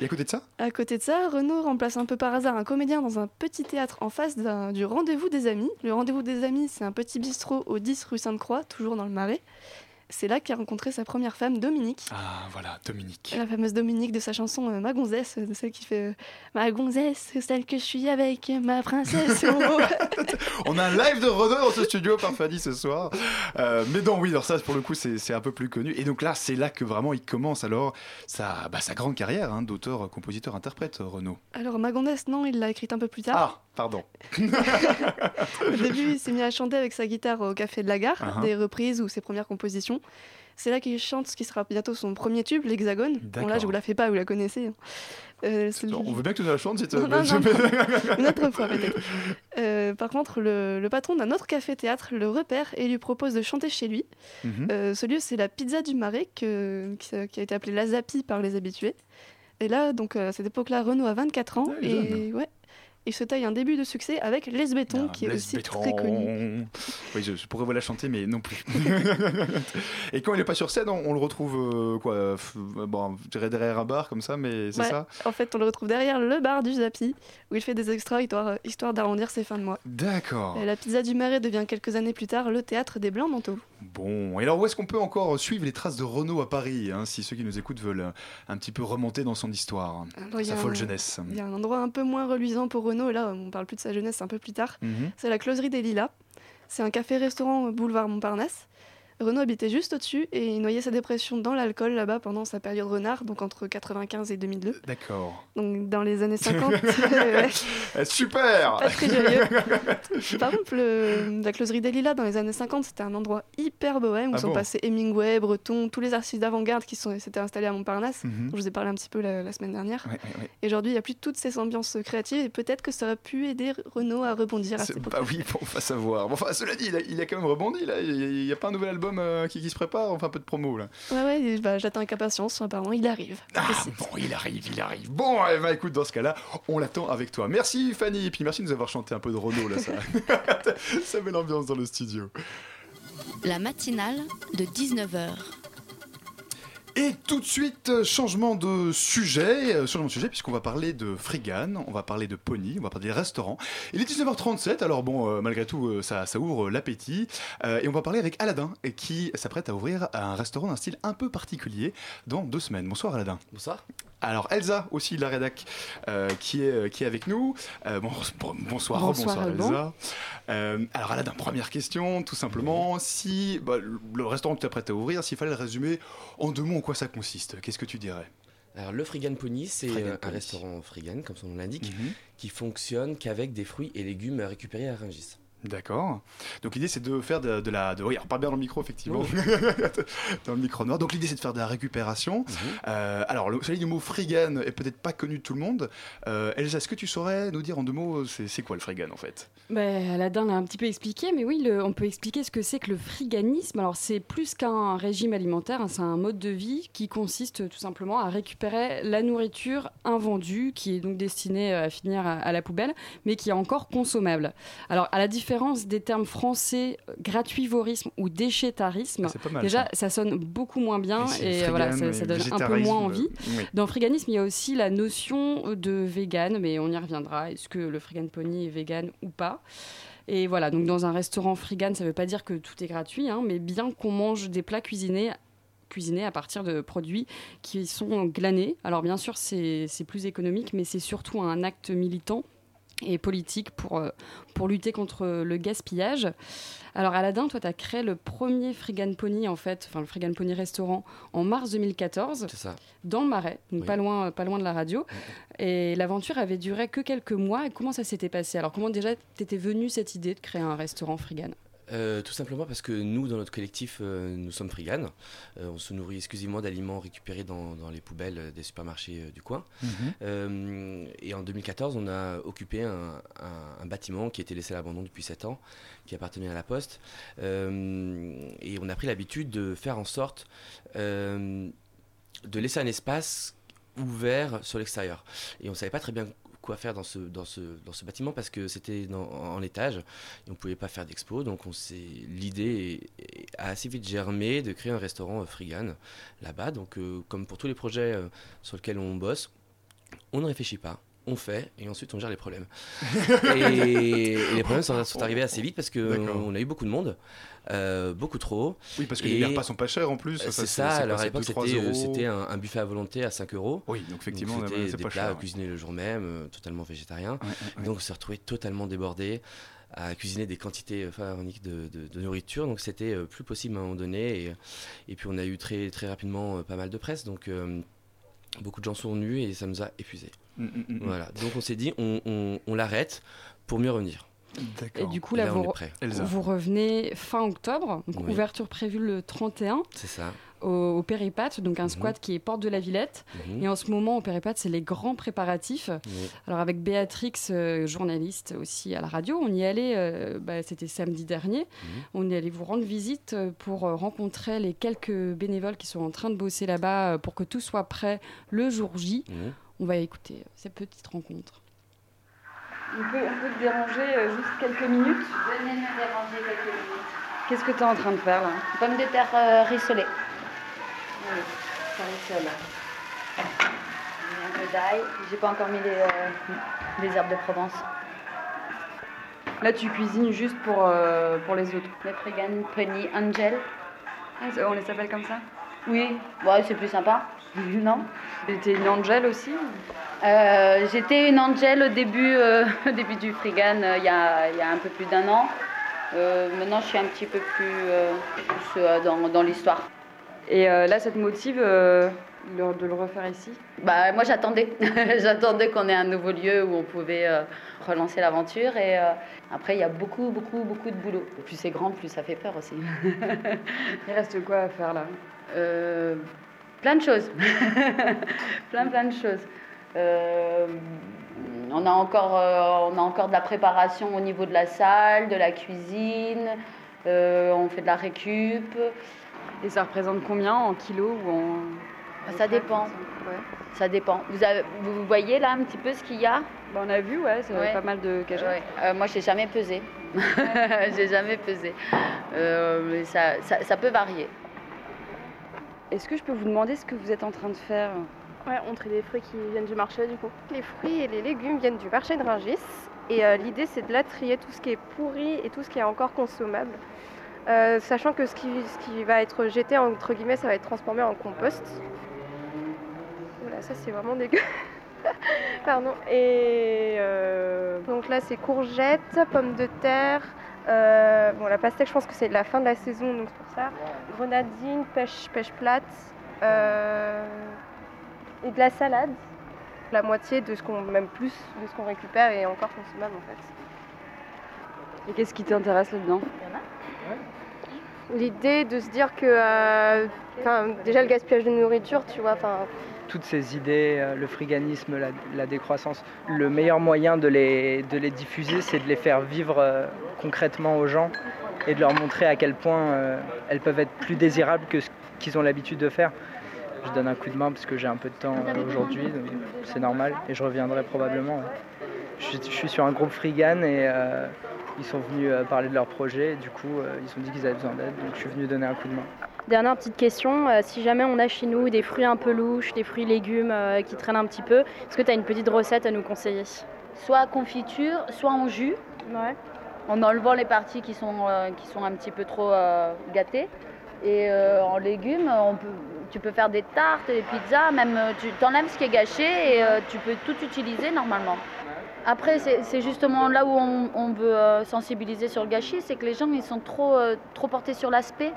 Et à côté de ça À côté de ça, Renaud remplace un peu par hasard un comédien dans un petit théâtre en face du Rendez-vous des Amis. Le Rendez-vous des Amis, c'est un petit bistrot au 10 rue Sainte-Croix, toujours dans le Marais. C'est là qu'il a rencontré sa première femme, Dominique. Ah, voilà, Dominique. La fameuse Dominique de sa chanson euh, Ma gonzesse, de celle qui fait euh, Ma gonzesse, celle que je suis avec ma princesse. On a un live de Renault dans ce studio par Fanny ce soir. Euh, mais non, oui, alors ça, pour le coup, c'est un peu plus connu. Et donc là, c'est là que vraiment il commence alors sa, bah, sa grande carrière hein, d'auteur, compositeur, interprète, Renaud. Alors, Ma gonzesse, non, il l'a écrite un peu plus tard. Ah, pardon. Au début, il s'est mis à chanter avec sa guitare au Café de la Gare, Uh-huh. des reprises ou ses premières compositions. C'est là qu'il chante ce qui sera bientôt son premier tube, l'Hexagone. Bon, là, je vous la fais pas, vous la connaissez. hein. Euh, On veut bien que tu la chantes si tu Non, non. Une autre fois, peut-être. Euh, par contre, le, le patron d'un autre café-théâtre le repère et lui propose de chanter chez lui. Mhm. Euh, ce lieu, c'est la Pizza du Marais, que- qui, a- qui a été appelée la Zapi par les habitués. Et là, donc, à cette époque-là, Renaud a 24 ans. Ah, et ouais, il se taille un début de succet avec Les Béton, qui est aussi Béton. très connu. Oui, je, je pourrais vous la chanter, mais non plus. Et quand il n'est pas sur scène, on, on le retrouve euh, quoi euh, Bon, je dirais derrière un bar comme ça, mais c'est Ouais, ça En fait, on le retrouve derrière le bar du Zapi, où il fait des extras histoire, histoire d'arrondir ses fins de mois. D'accord. Et la Pizza du Marais devient quelques années plus tard le théâtre des Blancs Manteaux. Bon, et alors où est-ce qu'on peut encore suivre les traces de Renault à Paris, hein, si ceux qui nous écoutent veulent euh, un petit peu remonter dans son histoire, Alors, y sa folle un- jeunesse? Il y a un endroit un peu moins reluisant pour Renault, là, on parle plus de sa jeunesse, c'est un peu plus tard. Mhm. C'est la Closerie des Lilas. C'est un café-restaurant boulevard Montparnasse. Renaud habitait juste au-dessus et il noyait sa dépression dans l'alcool là-bas pendant sa période renard, donc entre 95 et 2002. D'accord. Donc dans les années 50. ouais. Eh, Super Pas très joyeux. Par contre, le- la closerie des Lilas dans les années 50, c'était un endroit hyper bohème où Ah sont bon passés Hemingway, Breton, tous les artistes d'avant-garde qui s'étaient installés à Montparnasse. Mhm. dont Je vous ai parlé un petit peu la, la semaine dernière. Ouais, ouais, ouais. Et aujourd'hui, il n'y a plus toutes ces ambiances créatives et peut-être que ça aurait pu aider Renaud à rebondir à cette. Bah oui, on va savoir. Bon, enfin, cela dit, il a, il a quand même rebondi là. Il n'y a, pas un nouvel album euh, qui, qui se prépare, enfin un peu de promo là. Ouais, ouais, bah, j'attends avec impatience. Apparemment, il arrive. Ah, bon, il arrive, il arrive. Bon, eh ben, écoute, dans ce cas-là, on l'attend avec toi. Merci Fanny, et puis merci de nous avoir chanté un peu de Renault là, ça, ça met l'ambiance dans le studio. La matinale de 19h. Et tout de suite, euh, changement de sujet, euh, changement de sujet puisqu'on va parler de Frigan, on va parler de Pony, on va parler des restaurants. Il est 19h37, alors bon, euh, malgré tout, ça, ça ouvre l'appétit. Et on va parler avec Aladdin, et qui s'apprête à ouvrir un restaurant d'un style un peu particulier dans deux semaines. Bonsoir Aladdin. Bonsoir. Alors Elsa aussi de la rédac euh, qui, est, euh, qui est avec nous. Euh, bon, bon- bonsoir, Bonsoir, bonsoir. Elsa. Euh, alors Aladdin, première question, tout simplement, si bah, le- restaurant que tu apprêtes à ouvrir, s'il fallait le résumer en deux mots en quoi ça consiste, qu'est-ce que tu dirais? Alors, le Frigan Pony, c'est un Pony. restaurant frigan, comme son nom l'indique, Mhm. qui fonctionne qu'avec des fruits et légumes récupérés à Rungis. D'accord. Donc l'idée c'est de faire de, de la... De... Oui, alors parle bien dans le micro effectivement. dans le micro noir. Donc l'idée c'est de faire de la récupération. Mhm. Euh, alors le, celui du mot frigan est peut-être pas connu de tout le monde. Euh, Elsa, est-ce que tu saurais nous dire en deux mots c'est c'est quoi le frigan en fait? Ben, Aladdin l'a un petit peu expliqué, mais oui, le- on peut expliquer ce que c'est que le friganisme. Alors, c'est plus qu'un régime alimentaire, hein, c'est un mode de vie qui consiste tout simplement à récupérer la nourriture invendue, qui est donc destinée à finir à, à la poubelle, mais qui est encore consommable. Alors, à la différence des termes français euh, gratuivorisme ou déchetarisme, Ah, mal. déjà, ça. ça sonne beaucoup moins bien et voilà, ça, ça donne un peu moins envie. euh, oui. Dans le friganisme, il y a aussi la notion de vegan, mais on y reviendra. Est-ce que le frigan pony est vegan ou pas? Et voilà, donc dans un restaurant frigan, ça ne veut pas dire que tout est gratuit, hein, mais bien qu'on mange des plats cuisinés cuisinés à partir de produits qui sont glanés. Alors bien sûr, c'est plus économique, mais c'est surtout un acte militant et politique pour, euh, pour lutter contre le gaspillage. Alors Aladdin, toi, tu as créé le premier Frigan Pony, en fait, enfin le Frigan Pony restaurant en mars 2014 C'est ça. dans le Marais, donc Oui. pas, loin, pas loin de la radio. Et l'aventure avait duré que quelques mois. Et comment ça s'était passé? Alors, comment déjà t'étais venue cette idée de créer un restaurant Frigan? Euh, tout simplement parce que nous, dans notre collectif, euh, nous sommes frigan. Euh, on se nourrit exclusivement d'aliments récupérés dans, dans les poubelles des supermarchés du coin. Mhm. Et en 2014, on a occupé un, un- un bâtiment qui était laissé à l'abandon depuis 7 ans, qui appartenait à la Poste. Et on a pris l'habitude de faire en sorte de laisser un espace ouvert sur l'extérieur. Et on ne savait pas très bien quoi faire dans ce, dans ce, dans ce bâtiment parce que c'était en étage et on ne pouvait pas faire d'expo. Donc on s'est l'idée a assez vite germé de créer un restaurant euh, Frigan là-bas. Donc euh, comme pour tous les projets euh, sur lesquels on bosse, on ne réfléchit pas. On fait et ensuite on gère les problèmes. et, et les problèmes sont, sont arrivés assez vite parce qu'on a eu beaucoup de monde, euh, beaucoup trop. Oui, parce que Et- les repas sont pas chers en plus. Euh, ça, C'est ça, alors à l'époque 2-3 c'était euh, un, un buffet à volonté à 5 euros. Oui, donc effectivement, ouais, c'était des pas plats cher. ouais. cuisinés le jour même, euh, totalement. Ouais, ouais, ouais. Donc on s'est retrouvé totalement débordé à cuisiner des quantités pharaoniques de, de- de nourriture. Donc c'était plus possible à un moment donné. Et, et puis on a eu très, très rapidement pas mal de presse. Donc euh, beaucoup de gens sont venus et ça nous a épuisés. Mm, mm, mm. Voilà. Donc on s'est dit on, on- on l'arrête pour mieux revenir. Et du coup, là, vous, revenez fin octobre, donc Oui. ouverture prévue le 31 C'est ça. au, au Péripat, donc un Mhm. squat qui est porte de la Villette. Mhm. Et en ce moment, au Péripat, c'est les grands préparatifs. Alors avec Béatrix, euh, journaliste aussi à la radio, on y allé, euh, bah, c'était samedi dernier, Mhm. on est allé vous rendre visite euh, pour rencontrer les quelques bénévoles qui sont en train de bosser là-bas pour que tout soit prêt le jour J. On va écouter cette petite rencontre. On peut, on peut te déranger euh, juste quelques minutes Venez me déranger quelques minutes. Qu'est-ce que tu es en train de faire là? Pommes de terre euh, rissolées. Oui, ça rissole. Un peu d'ail. J'ai pas encore mis les, euh, les herbes de Provence. Là, tu cuisines juste pour, euh, pour les autres. Les Frigan Penny Angel. Ah, on les appelle comme ça? Oui, ouais, c'est plus sympa. non? Et T'es une angel aussi? Euh, J'étais une angel au début, euh, au début du Frigan, euh, il y, a, il y a un peu plus d'un an. Maintenant, je suis un petit peu plus, plus, dans, dans l'histoire. Et là, ça te motive de le refaire ici? Bah, moi, j'attendais. j'attendais qu'on ait un nouveau lieu où on pouvait relancer l'aventure. Et après, il y a beaucoup, beaucoup, beaucoup de boulot. Plus c'est grand, plus ça fait peur aussi. Il reste quoi à faire là? Plein de choses. plein, plein de choses. Euh, on, a encore, euh, on a encore de la préparation au niveau de la salle, de la cuisine. Euh, on fait de la récup. Et ça représente combien en kilos ou en... Ça dépend. Ça dépend. Vous, avez- vous voyez là un petit peu ce qu'il y a? Bah, On a vu, ouais, c'est Ouais. pas mal de cagettes. Ouais. Euh, moi, j'ai jamais pesé. j'ai jamais pesé. Euh, mais ça, ça, ça peut varier. Est-ce que je peux vous demander ce que vous êtes en train de faire? Ouais, on trie des fruits qui viennent du marché du coup. Les fruits et les légumes viennent du marché de Rungis. Et euh, l'idée c'est de la trier tout ce qui est pourri et tout ce qui est encore consommable. Euh, sachant que ce qui, va être jeté entre guillemets ça va être transformé en compost. Voilà, ça c'est vraiment dégueu. Pardon. Et euh, donc là c'est courgettes, pommes de terre. bon la pastèque je pense que c'est la fin de la saison donc c'est pour ça. Grenadine, pêche, pêche plate. Et de la salade. La moitié de ce qu'on, même plus de ce qu'on récupère est encore consommable en fait. Et qu'est-ce qui t'intéresse là-dedans? L'idée de se dire que, euh, enfin, déjà le gaspillage de nourriture, tu vois, enfin, toutes ces idées, euh, le friganisme, la, la décroissance, le meilleur moyen de les, de les diffuser, c'est de les faire vivre euh, concrètement aux gens et de leur montrer à quel point euh, elles peuvent être plus désirables que ce qu'ils ont l'habitude de faire. Je donne un coup de main parce que j'ai un peu de temps euh, aujourd'hui, donc c'est normal, et je reviendrai probablement. ouais. Je, suis- je suis sur un groupe Frigan et euh, ils sont venus euh, parler de leur projet, et du coup euh, ils ont dit qu'ils avaient besoin d'aide, donc je suis venu donner un coup de main. Dernière petite question, euh, si jamais on a chez nous des fruits un peu louches, des fruits légumes euh, qui traînent un petit peu, est-ce que tu as une petite recette à nous conseiller? Soit confiture, soit en jus. En enlevant les parties qui sont, euh, qui sont un petit peu trop euh, gâtées. Et euh, en légumes, on peut, tu peux faire des tartes, des pizzas, même euh, tu t'enlèves ce qui est gâché et euh, tu peux tout utiliser normalement. Après, c'est justement là où on, on veut euh, sensibiliser sur le gâchis, c'est que les gens ils sont trop, euh, trop portés sur l'aspect.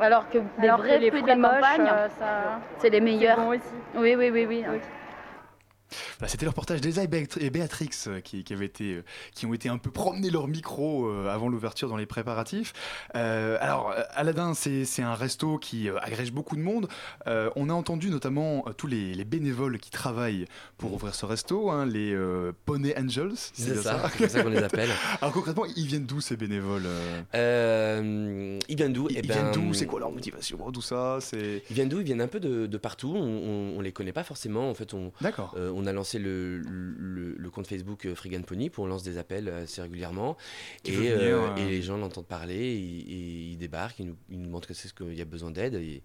Alors que les Mhm. Alors que vrais les fruits de la moches, campagne, ça- c'est les meilleurs. bon aussi. Oui, oui, oui, oui. Voilà, C'était le reportage d'Elsa et Béat- et Béatrix euh, qui, qui avaient été, euh, qui ont été un peu promener leur micro euh, avant l'ouverture dans les préparatifs. Euh, alors, Aladdin, c'est un resto qui agrège beaucoup de monde. Euh, on a entendu notamment tous les, les bénévoles qui travaillent pour ouvrir ce resto, hein, les euh, Poney Angels. C'est ça, c'est comme ça qu'on les appelle. alors concrètement, ils viennent d'où ces bénévoles ils viennent d'où? Ils, Eh viennent ben, d'où? C'est quoi leur motivation? Tout ça? Ils viennent d'où? Ils viennent un peu de, de partout. On, on les connaît pas forcément. En fait, on, D'accord. Euh, on a lancé le, le, le compte Facebook euh, Frigan Pony pour on lance des appels assez régulièrement. Et, venir, euh, euh, et les gens l'entendent parler, et, et ils débarquent, ils nous, ils nous montrent que c'est ce qu'il y a besoin d'aide et,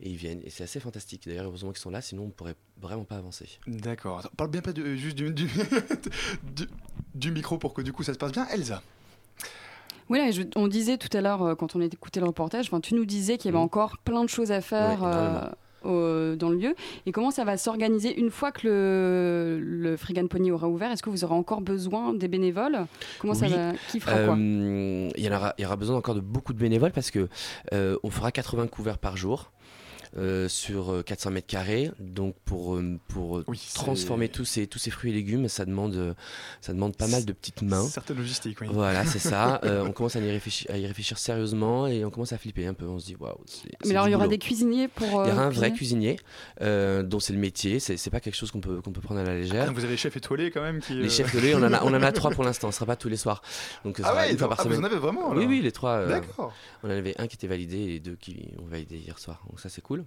et ils viennent. Et c'est assez fantastique. D'ailleurs, heureusement qu'ils sont là, sinon on pourrait vraiment pas avancer. D'accord. Parle bien pas de, juste du, du, du- du micro pour que du coup ça se passe bien. Elsa. Oui, je- on disait tout à l'heure, euh, quand on écoutait le reportage, tu nous disais qu'il y avait encore plein de choses à faire Ouais, euh. Au- dans le lieu. Et comment ça va s'organiser une fois que le, le Frigan Pony aura ouvert? Est-ce que vous aurez encore besoin des bénévoles? Comment ça va Qui fera quoi? Euh, Il y, aura, il y aura besoin encore de beaucoup de bénévoles parce que euh, on fera 80 couverts par jour. Euh, sur euh, 400 mètres carrés, donc pour, euh, pour euh, transformer tous ces, tous ces fruits et légumes, ça demande, euh, ça demande pas mal de petites mains. Certaines logistiques, oui. Voilà, c'est ça. Euh, on commence à y, réfléchir, à y réfléchir sérieusement et on commence à flipper un peu. On se dit, waouh. Mais alors, il y aura des cuisiniers pour. Il y aura euh, un vrai cuisinier euh, dont c'est le métier. C'est c'est pas quelque chose qu'on peut, qu'on peut prendre à la légère. Ah, Vous avez les chefs étoilés quand même qui. Les euh, chefs lait, on en a, on en a trois pour l'instant. On sera pas tous les soirs. Donc, ce Ah ouais, une fois par ah, vous semaine. en avez vraiment, Oui, alors oui, les trois. euh, D'accord. on en avait un qui était validé et deux qui ont validé hier soir. Donc ça, c'est cool.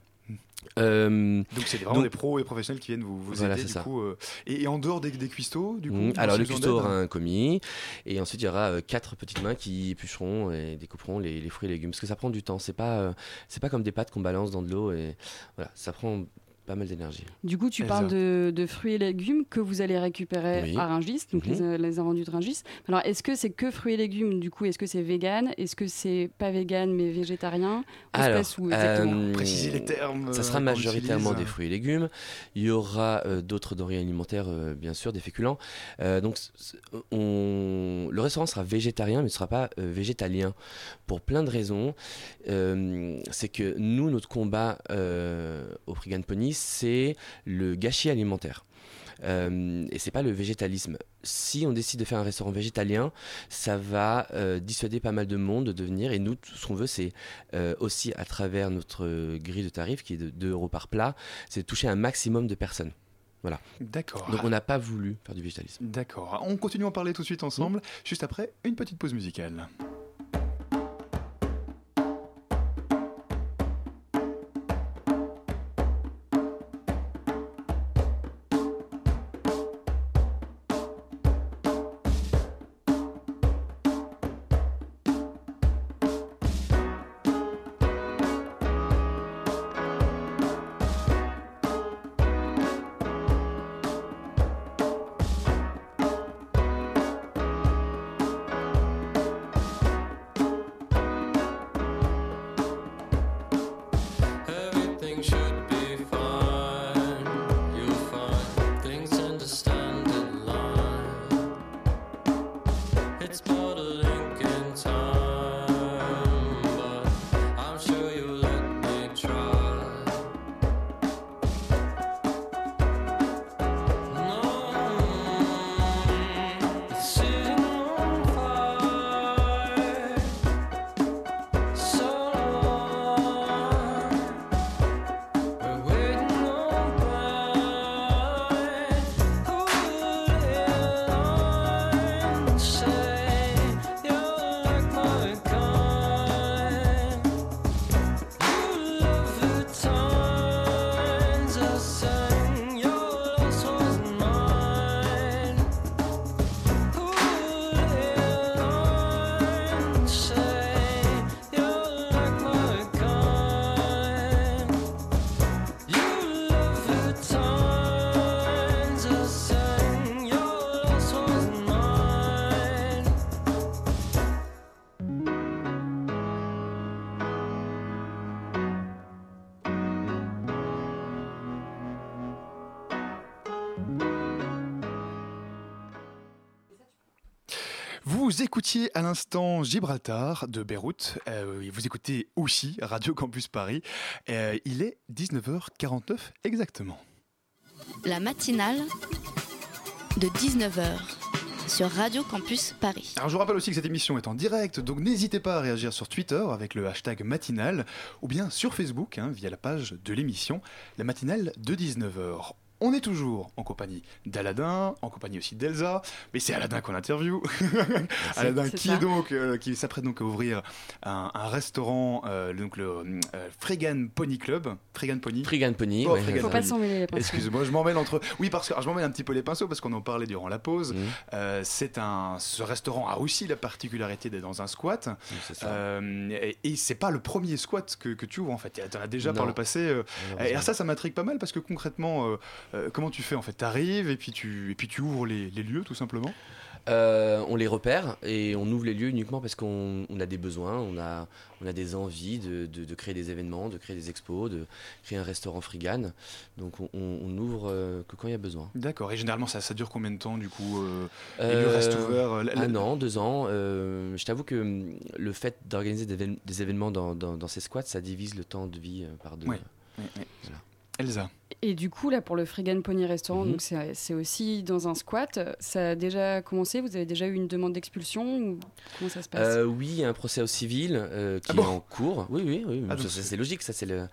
Euh, Donc c'est vraiment donc- des pros et professionnels qui viennent vous, vous Voilà, aider du ça. coup. euh, et, et en dehors des, des cuistots, du coup. Mhm. Alors le cuistot d'aide aura un commis et ensuite il y aura euh, quatre petites mains qui éplucheront et découperont les, les fruits et légumes parce que ça prend du temps. C'est pas c'est pas comme des pâtes qu'on balance dans de l'eau et voilà ça prend pas mal d'énergie. Du coup, tu parles de, de fruits et légumes que vous allez récupérer Oui. à Rungis, donc Mhm. les, les invendus de Rungis. Alors, est-ce que c'est que fruits et légumes Du coup, est-ce que c'est vegan? Est-ce que c'est pas vegan mais végétarien? Se Alors, où exactement? euh, Précisez les termes, Ça euh, sera qu'on majoritairement des fruits et légumes. Il y aura euh, d'autres denrées alimentaires, euh, bien sûr, des féculents. Euh, donc, on... le restaurant sera végétarien, mais ne sera pas euh, végétalien pour plein de raisons. Euh, c'est que nous, notre combat euh, au Frigan Pony, c'est le gâchis alimentaire. Euh, et c'est pas le végétalisme. Si on décide de faire un restaurant végétalien, ça va euh, dissuader pas mal de monde de venir. Et nous, tout ce qu'on veut, c'est euh, aussi à travers notre grille de tarifs qui est de 2 euros par plat, c'est toucher un maximum de personnes. Voilà. D'accord. Donc on n'a pas voulu faire du végétalisme. D'accord. On continue à en parler tout de suite ensemble, juste après une petite pause musicale. Vous écoutiez à l'instant Gibraltar de Beyrouth. Euh, vous écoutez aussi Radio Campus Paris. Euh, il est 19h49 exactement. La matinale de 19h sur Radio Campus Paris. Alors je vous rappelle aussi que cette émission est en direct, donc n'hésitez pas à réagir sur Twitter avec le hashtag matinale ou bien sur Facebook hein, via la page de l'émission, la matinale de 19h. On est toujours en compagnie d'Aladin, en compagnie aussi d'Elsa, mais c'est Aladin qu'on interview. Aladin qui ça. est donc euh, qui s'apprête donc à ouvrir un, un restaurant, euh, donc le euh, Fregan Pony Club, Fregan Pony. Fregan Pony, Oh, ouais. Fregan Faut pas Pony. s'en mêler les pinceaux. Excuse-moi, je m'emmêle entre. Oui, parce que alors, je m'emmêle un petit peu les pinceaux parce qu'on en parlait durant la pause. Mhm. Euh, c'est un. Ce restaurant a aussi la particularité d'être dans un squat. Euh, et et c'est pas le premier squat que, que tu ouvres en fait. Tu en as déjà par le passé. euh, et alors ça, ça m'intrigue pas mal parce que concrètement, euh, comment tu fais en fait? T'arrives et puis tu et puis tu ouvres les, les lieux tout simplement? Euh, on les repère et on ouvre les lieux uniquement parce qu'on on a des besoins, on a, on a des envies de, de- de créer des événements, de créer des expos, de créer un restaurant frigane. Donc on, ouvre euh, que quand il y a besoin. D'accord. Et généralement, ça, ça dure combien de temps du coup euh, Les Euh, lieux restent ouverts. la- la- Un an, deux ans. je t'avoue que hum, le fait d'organiser des, évén- des événements dans, dans- dans ces squats, ça divise le temps de vie par deux. Ouais. Ouais. Elsa. Et du coup, là, pour le Fregan Pony Restaurant, Mhm. donc c'est aussi dans un squat. Ça a déjà commencé? Vous avez déjà eu une demande d'expulsion ou Comment ça se passe? Euh, oui, il y a un procès au civil euh, qui Ah bon est en cours. Oui, oui, oui. Ah, c'est- c'est logique, ça c'est le.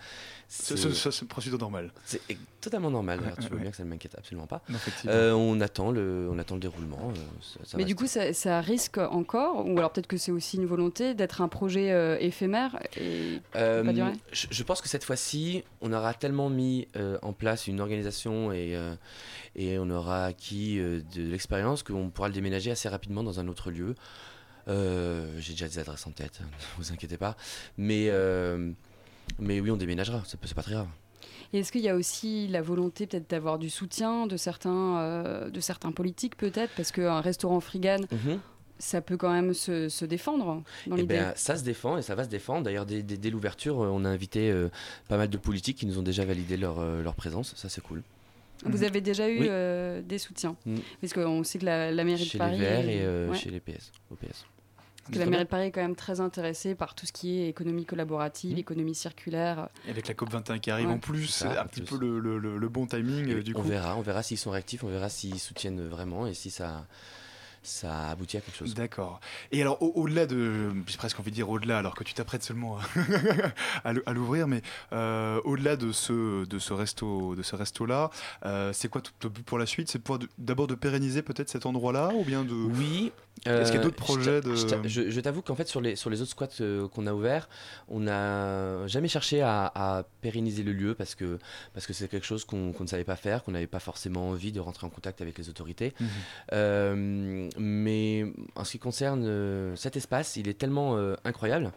Ce- c'est- procédure normale. C'est totalement normal. Ouais, tu vois ouais. bien que ça ne m'inquiète absolument pas. Non. Euh, on attend le, on attend le déroulement. euh, ça- ça Mais reste- du coup, ça, ça risque encore, ou alors peut-être que c'est aussi une volonté d'être un projet euh, éphémère et Euh, pas durer je, je pense que cette fois-ci, on aura tellement mis euh, en place une organisation et, euh, et on aura acquis euh, de l'expérience qu'on pourra le déménager assez rapidement dans un autre lieu. Euh, J'ai déjà des adresses en tête, ne vous inquiétez pas. Mais, euh, mais oui, on déménagera, c'est pas très grave. Et est-ce qu'il y a aussi la volonté peut-être d'avoir du soutien de certains, euh, de certains politiques peut-être? Parce qu'un restaurant Frigane, Mhm. ça peut quand même se, se défendre dans Eh l'idée. ben, ça se défend et ça va se défendre. D'ailleurs, dès, dès- dès l'ouverture, euh, on a invité euh, pas mal de politiques qui nous ont déjà validé leur, euh, leur présence. Ça, c'est cool. Vous avez déjà eu Oui. des soutiens? Mm. Parce qu'on sait que la, la mairie Chez de Paris. les Verts est- et ouais. chez les PS. OPS. Parce que la mairie de Paris est quand même très intéressée par tout ce qui est économie collaborative, économie circulaire. Et avec la COP21 qui arrive Ouais. en plus, C'est un en petit plus. peu le, le- le- le bon timing euh, du on coup. verra, on verra s'ils sont réactifs, on verra s'ils soutiennent vraiment et si ça, ça aboutit à quelque chose. D'accord. Et alors, au- au-delà de. J'ai presque envie de dire au-delà, alors que tu t'apprêtes seulement à, l'ouvrir, mais euh, au-delà de ce, de ce resto, de ce resto-là, euh, c'est quoi ton but pour la suite? C'est d'abord de pérenniser peut-être cet endroit-là ou bien de. Oui. Est-ce qu'il y a Euh, d'autres je projets de. Je, t'a- je- je t'avoue qu'en fait, sur les, sur les autres squats euh, qu'on a ouverts, on n'a jamais cherché à, à pérenniser le lieu parce que parce que c'est quelque chose qu'on ne savait pas faire, qu'on n'avait pas forcément envie de rentrer en contact avec les autorités. Mhm. Euh, mais en ce qui concerne euh, cet espace, il est tellement euh, incroyable.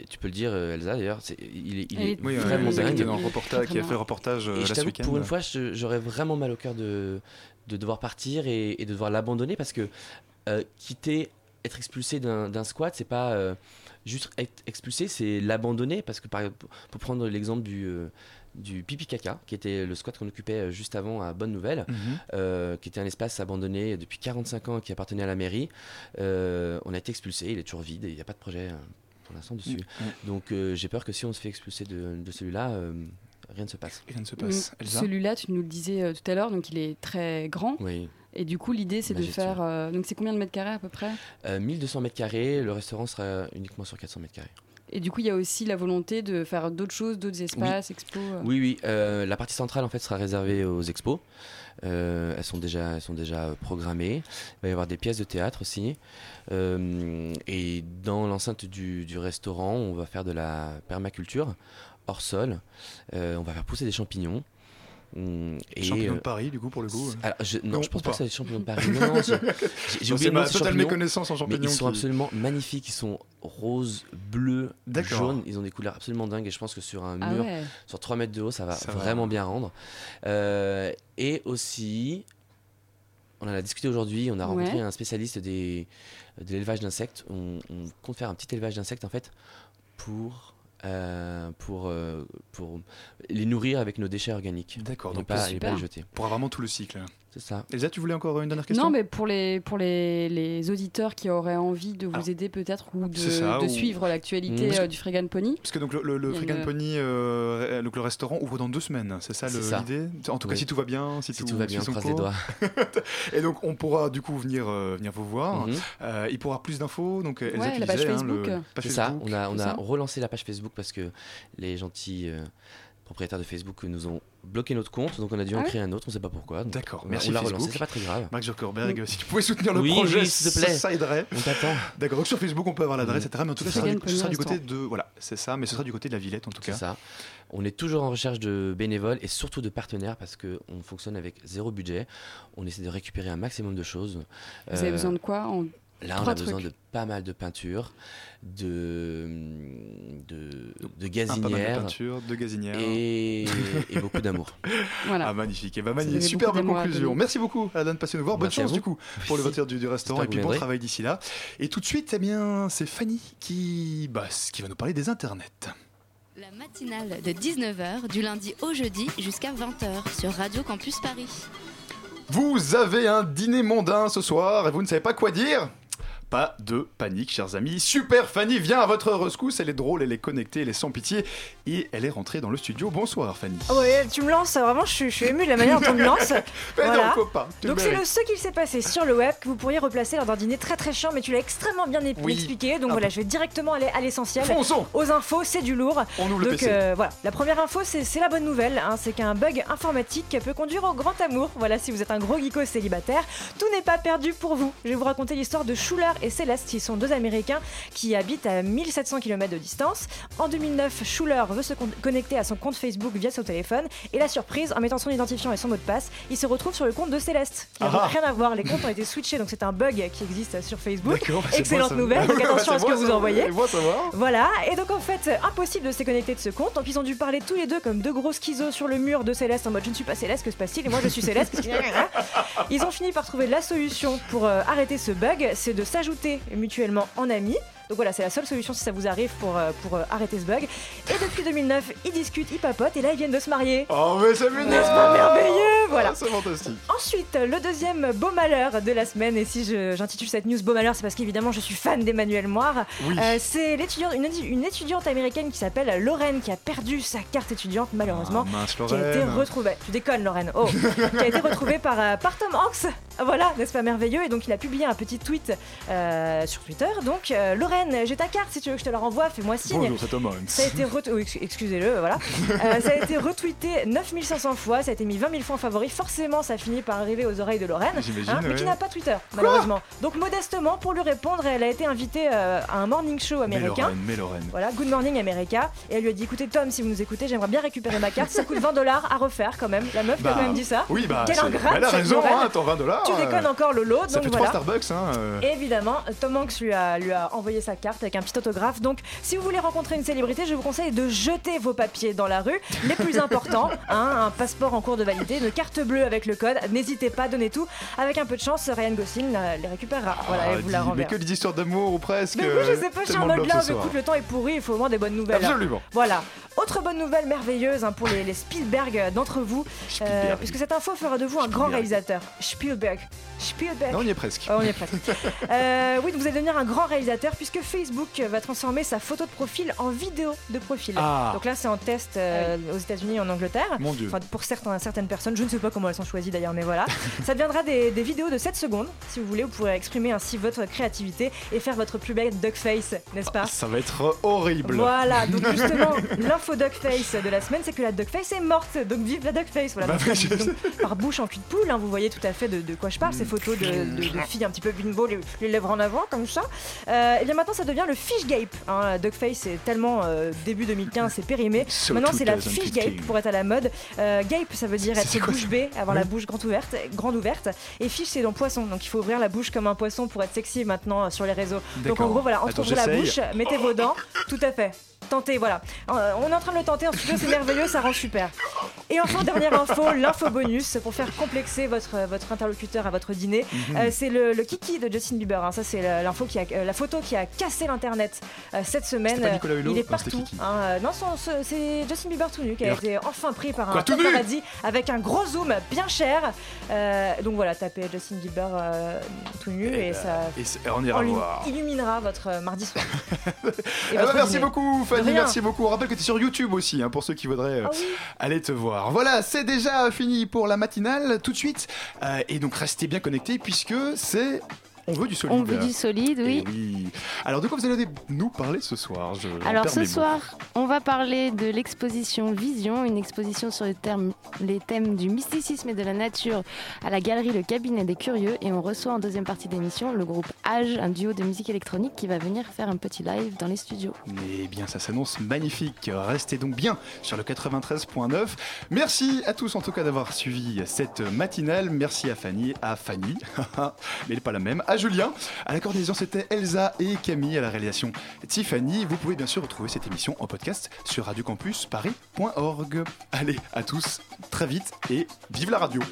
Et tu peux le dire, euh, Elsa, d'ailleurs, il est, il est Oui, vraiment dingue. dans le reportage- qui a fait le reportage, euh, Et je week-end. pour une fois, j'aurais vraiment mal au cœur de, de devoir partir et, et de devoir l'abandonner parce que euh, quitter, être expulsé d'un squat, c'est pas euh, juste être expulsé, c'est l'abandonner parce que par, pour prendre l'exemple du, euh, du pipi caca, qui était le squat qu'on occupait juste avant à Bonne Nouvelle, Mhm. euh, qui était un espace abandonné depuis 45 ans qui appartenait à la mairie. On a été expulsé, il est toujours vide et il n'y a pas de projet euh, pour l'instant dessus. Mhm. Donc j'ai peur que si on se fait expulser de, de celui-là, rien ne se passe. Rien ne se Mm, Celui-là, tu nous le disais euh, tout à l'heure, donc il est très grand. Oui. Et du coup, l'idée, c'est de faire. euh, donc, c'est combien de mètres carrés à peu près? Euh, 1200 mètres carrés, le restaurant sera uniquement sur 400 mètres carrés. Et du coup, il y a aussi la volonté de faire d'autres choses, d'autres espaces, expos. euh. Oui, oui. euh, la partie centrale en fait sera réservée aux expos. Euh, elles sont déjà, elles sont déjà programmées. Il va y avoir des pièces de théâtre aussi. Euh, et dans l'enceinte du, du restaurant, on va faire de la permaculture hors sol. Euh, on va faire pousser des champignons. Hum, Et Champignons de euh, Paris, du coup, pour le coup. alors, je, non, Non, je pense pas pas que c'est des champignons de Paris. Non, non, j'ai- oublié ma totale champignons, méconnaissance en mais champignons ils sont qui- absolument magnifiques. Ils sont roses, bleus, jaunes. Ils ont des couleurs absolument dingues. Et je pense que sur un Ah mur, ouais. sur 3 mètres de haut, ça va Ça va. vraiment bien rendre. Euh, et aussi, on en a discuté aujourd'hui. On a rencontré Ouais. un spécialiste des, de l'élevage d'insectes. On, on compte faire un petit élevage d'insectes en fait pour. Euh, pour, euh, pour les nourrir avec nos déchets organiques. D'accord, donc pas, pas les jeter. Pour vraiment tout le cycle. C'est ça. Elsa, tu voulais encore une dernière question Non, mais pour les, pour les, les auditeurs qui auraient envie de vous aider peut-être ou de, c'est ça, de ou- suivre l'actualité Mmh. euh, du Fregan Pony. Parce que donc le, le, une- Pony, euh, donc le restaurant ouvre dans deux semaines, c'est ça l'idée? En tout cas, Oui. si tout va bien, si, Si tout va bien, on croise les doigts. Et donc on pourra du coup venir, euh, venir vous voir. Mhm. Euh, il pourra plus d'infos. Donc Elsa, Ouais, tu la page hein, Facebook. le- C'est ça, on a, on a relancé la page Facebook parce que les gentils euh, propriétaires de Facebook nous ont bloqué notre compte, donc on a dû en Ah créer un autre, on sait pas pourquoi. donc D'accord, merci On l'a relancé, c'est pas très grave. Marc Zuckerberg, si tu pouvais soutenir le Oui, projet, oui, s'il te plaît. ça aiderait. On t'attend. D'accord, donc sur Facebook on peut avoir l'adresse, Mhm. etc. Mais en tout cas, C'est ce sera, du, ce sera du côté de. Voilà, c'est ça, mais ce sera du côté de la Villette en tout C'est cas. ça. On est toujours en recherche de bénévoles et surtout de partenaires parce qu'on fonctionne avec zéro budget. On essaie de récupérer un maximum de choses. Vous avez Euh, besoin de quoi en... Là, on a besoin de pas mal de peinture, de, de, de Un pas mal de peinture, de gazinières. et, et beaucoup d'amour. Voilà. Ah, magnifique. Et bah, Ça magnifique. Superbe conclusion. Merci beaucoup, Alan, de passer nous voir. Bonne Merci chance, du coup, pour l'ouverture du, du restaurant. Et puis, bon travail d'ici là. Et tout de suite, eh bien, c'est Fanny qui, bah, qui va nous parler des internets. La matinale de 19h du lundi au jeudi jusqu'à 20h sur Radio Campus Paris. Vous avez un dîner mondain ce soir et vous ne savez pas quoi dire? Pas de panique, chers amis. Super Fanny vient à votre rescousse. Elle est drôle, elle est connectée, elle est sans pitié. Et elle est rentrée dans le studio. Bonsoir, Fanny. Ah Ouais, tu me lances, vraiment, je suis, je suis ému de la manière dont on me lance. Mais Voilà. non, tu le Donc c'est le ce qu'il s'est passé sur le web que vous pourriez replacer lors d'un dîner très très chiant, mais tu l'as extrêmement bien Oui. expliqué. Donc Un voilà, je vais directement aller à l'essentiel. Aux infos, c'est du lourd. On ouvre le Donc PC. euh, voilà, la première info, c'est la bonne nouvelle. hein, c'est qu'un bug informatique peut conduire au grand amour. Voilà, si vous êtes un gros geeko célibataire, tout n'est pas perdu pour vous. Je vais vous raconter l'histoire de Schuler et Céleste, qui sont deux Américains qui habitent à 1700 km de distance. En 2009, Schuller veut se con- connecter à son compte Facebook via son téléphone et la surprise, en mettant son identifiant et son mot de passe, il se retrouve sur le compte de Céleste. N'a Ah. donc rien à voir, les comptes ont été switchés, donc c'est un bug qui existe sur Facebook. Excellente nouvelle, donc attention à ce que vous envoyez. Moi. Voilà, et donc en fait, impossible de se connecter de ce compte. Donc ils ont dû parler tous les deux comme deux gros schizos sur le mur de Céleste en mode je ne suis pas Céleste, que se passe-t-il? Et moi je suis Céleste. Ils ont fini par trouver la solution pour euh, arrêter ce bug, c'est de s'ajouter mutuellement en amis. Donc voilà, c'est la seule solution si ça vous arrive pour, euh, pour euh, arrêter ce bug. Et depuis 2009, ils discutent, ils papotent et là ils viennent de se marier. Oh, mais c'est mignon N'est-ce pas merveilleux? Voilà. Ah, C'est fantastique. Ensuite, le deuxième beau malheur de la semaine, et si j'intitule cette news beau malheur, c'est parce qu'évidemment je suis fan d'Emmanuel Moire. Oui. Euh, c'est l'étudiante- une, une étudiante américaine qui s'appelle Lorraine qui a perdu sa carte étudiante malheureusement. Ah, mince, qui a été retrouvée. Tu déconnes Lorraine. Oh, qui a été retrouvée par, par Tom Hanks. Voilà, n'est-ce pas merveilleux? Et donc il a publié un petit tweet euh, sur Twitter. Donc euh, Lorraine, j'ai ta carte. Si tu veux que je te la renvoie, fais-moi signe. Bonjour, c'est Tom Hanks. Ça a été oh, excusez-le, voilà. Euh, ça a été retweeté 9500 fois, ça a été mis 20 000 fois en favori. Forcément, ça finit par arriver aux oreilles de Lorraine, hein, mais qui n'a pas Twitter, malheureusement. Donc modestement, pour lui répondre, elle a été invitée à un morning show Mais américain. Lorraine, mais Lorraine. Voilà, Good Morning America. Et elle lui a dit écoutez, Tom, si vous nous écoutez, j'aimerais bien récupérer ma carte. Ça coûte 20 dollars à refaire quand même. La meuf qui a Bah, quand même dit ça. Oui, bah, Quelle ingrate, elle a raison, hein, attends, 20 dollars. Tu déconnes encore, Lolo. Ça donc fait voilà. 3 Starbucks, hein. euh. Évidemment, Tom Hanks lui a, lui a envoyé sa carte avec un petit autographe. Donc, si vous voulez rencontrer une célébrité, je vous conseille de jeter vos papiers dans la rue. Les plus importants, hein, un passeport en cours de validité, une carte bleue avec le code. N'hésitez pas, donnez tout. Avec un peu de chance, Ryan Gosling la- les récupérera. Voilà, Ah, et vous la dis, mais renverra. que des histoires d'amour ou presque. Mais oui, je sais pas, je suis en mode là, écoute, le temps est pourri, il faut au moins des bonnes nouvelles. Absolument. Voilà. Autre bonne nouvelle merveilleuse hein, pour les, les Spielberg d'entre vous, euh, puisque cette info fera de vous un grand réalisateur. Spielberg. Spielberg. Non, on y est presque. Oh, on y est presque. Euh, oui, vous allez devenir un grand réalisateur puisque Facebook va transformer sa photo de profil en vidéo de profil. Ah. Donc là, c'est en test euh, aux États-Unis et en Angleterre. Mon Dieu. Enfin, pour certains, certaines personnes, je ne sais pas comment elles sont choisies d'ailleurs, mais voilà. Ça deviendra des, des vidéos de 7 secondes. Si vous voulez, vous pourrez exprimer ainsi votre créativité et faire votre plus belle duckface, n'est-ce pas Ça va être horrible. voilà, donc justement, l'info duckface de la semaine, c'est que la duckface est morte. Donc vive la duckface. Voilà, Bah donc, oui, je donc, par bouche en cul de poule, hein, vous voyez tout à fait de, de quoi je parle. Ces photos de, de- de filles un petit peu bimbo, les, les lèvres en avant, comme ça. Euh, et bien maintenant, ça devient le fish gape. Hein, duckface, c'est tellement euh, début 2015, c'est périmé. So maintenant, c'est la 2015. fish gape pour être à la mode. Euh, gape, ça veut dire être bouche bée, avoir Oui. la bouche grande ouverte, grande ouverte. Et fish, c'est dans poisson. Donc il faut ouvrir la bouche comme un poisson pour être sexy maintenant sur les réseaux. Donc en gros, voilà, entre la bouche, mettez vos dents. Tout à fait. Tentez, voilà. Euh, on est en train de le tenter en studio, c'est merveilleux, ça rend super. Et enfin, dernière info, l'info bonus pour faire complexer votre, votre interlocuteur à votre dîner. Mhm. Euh, c'est le, le kiki de Justin Bieber. hein. Ça, c'est la- l'info qui a, euh, la photo qui a cassé l'internet euh, cette semaine. C'était pas Nicolas Hulot Il est partout. Hein. Euh, non, c'est Justin Bieber tout nu qui a été enfin pris par un paparazzi avec un gros zoom bien cher. Euh, donc voilà, tapez Justin Bieber euh, tout nu et, Et, ça. Eh ben, et c'est- on ira voir. illuminera votre euh, mardi soir. Et Eh ben, merci dîner. beaucoup Fanny, merci beaucoup. On rappelle que tu es sur YouTube aussi, hein, pour ceux qui voudraient euh, Ah oui. aller te voir. Voilà, c'est déjà fini pour la matinale tout de suite. Euh, et donc restez bien connectés puisque c'est... On veut du solide. On veut du solide, oui. Eh oui. Alors de quoi vous allez nous parler ce soir Je- Alors ce mots. soir, on va parler de l'exposition Vision, une exposition sur les, termes- les thèmes du mysticisme et de la nature à la galerie Le Cabinet des Curieux. Et on reçoit en deuxième partie d'émission le groupe Age, un duo de musique électronique qui va venir faire un petit live dans les studios. Eh bien, ça s'annonce magnifique. Restez donc bien sur le 93.9. Merci à tous en tout cas d'avoir suivi cette matinale. Merci à Fanny, à Fanny, mais elle n'est pas la même, à Julien. À la coordination, c'était Elsa et Camille. À la réalisation, Tiffany. Vous pouvez bien sûr retrouver cette émission en podcast sur radiocampusparis.org. Allez, à tous, très vite et vive la radio.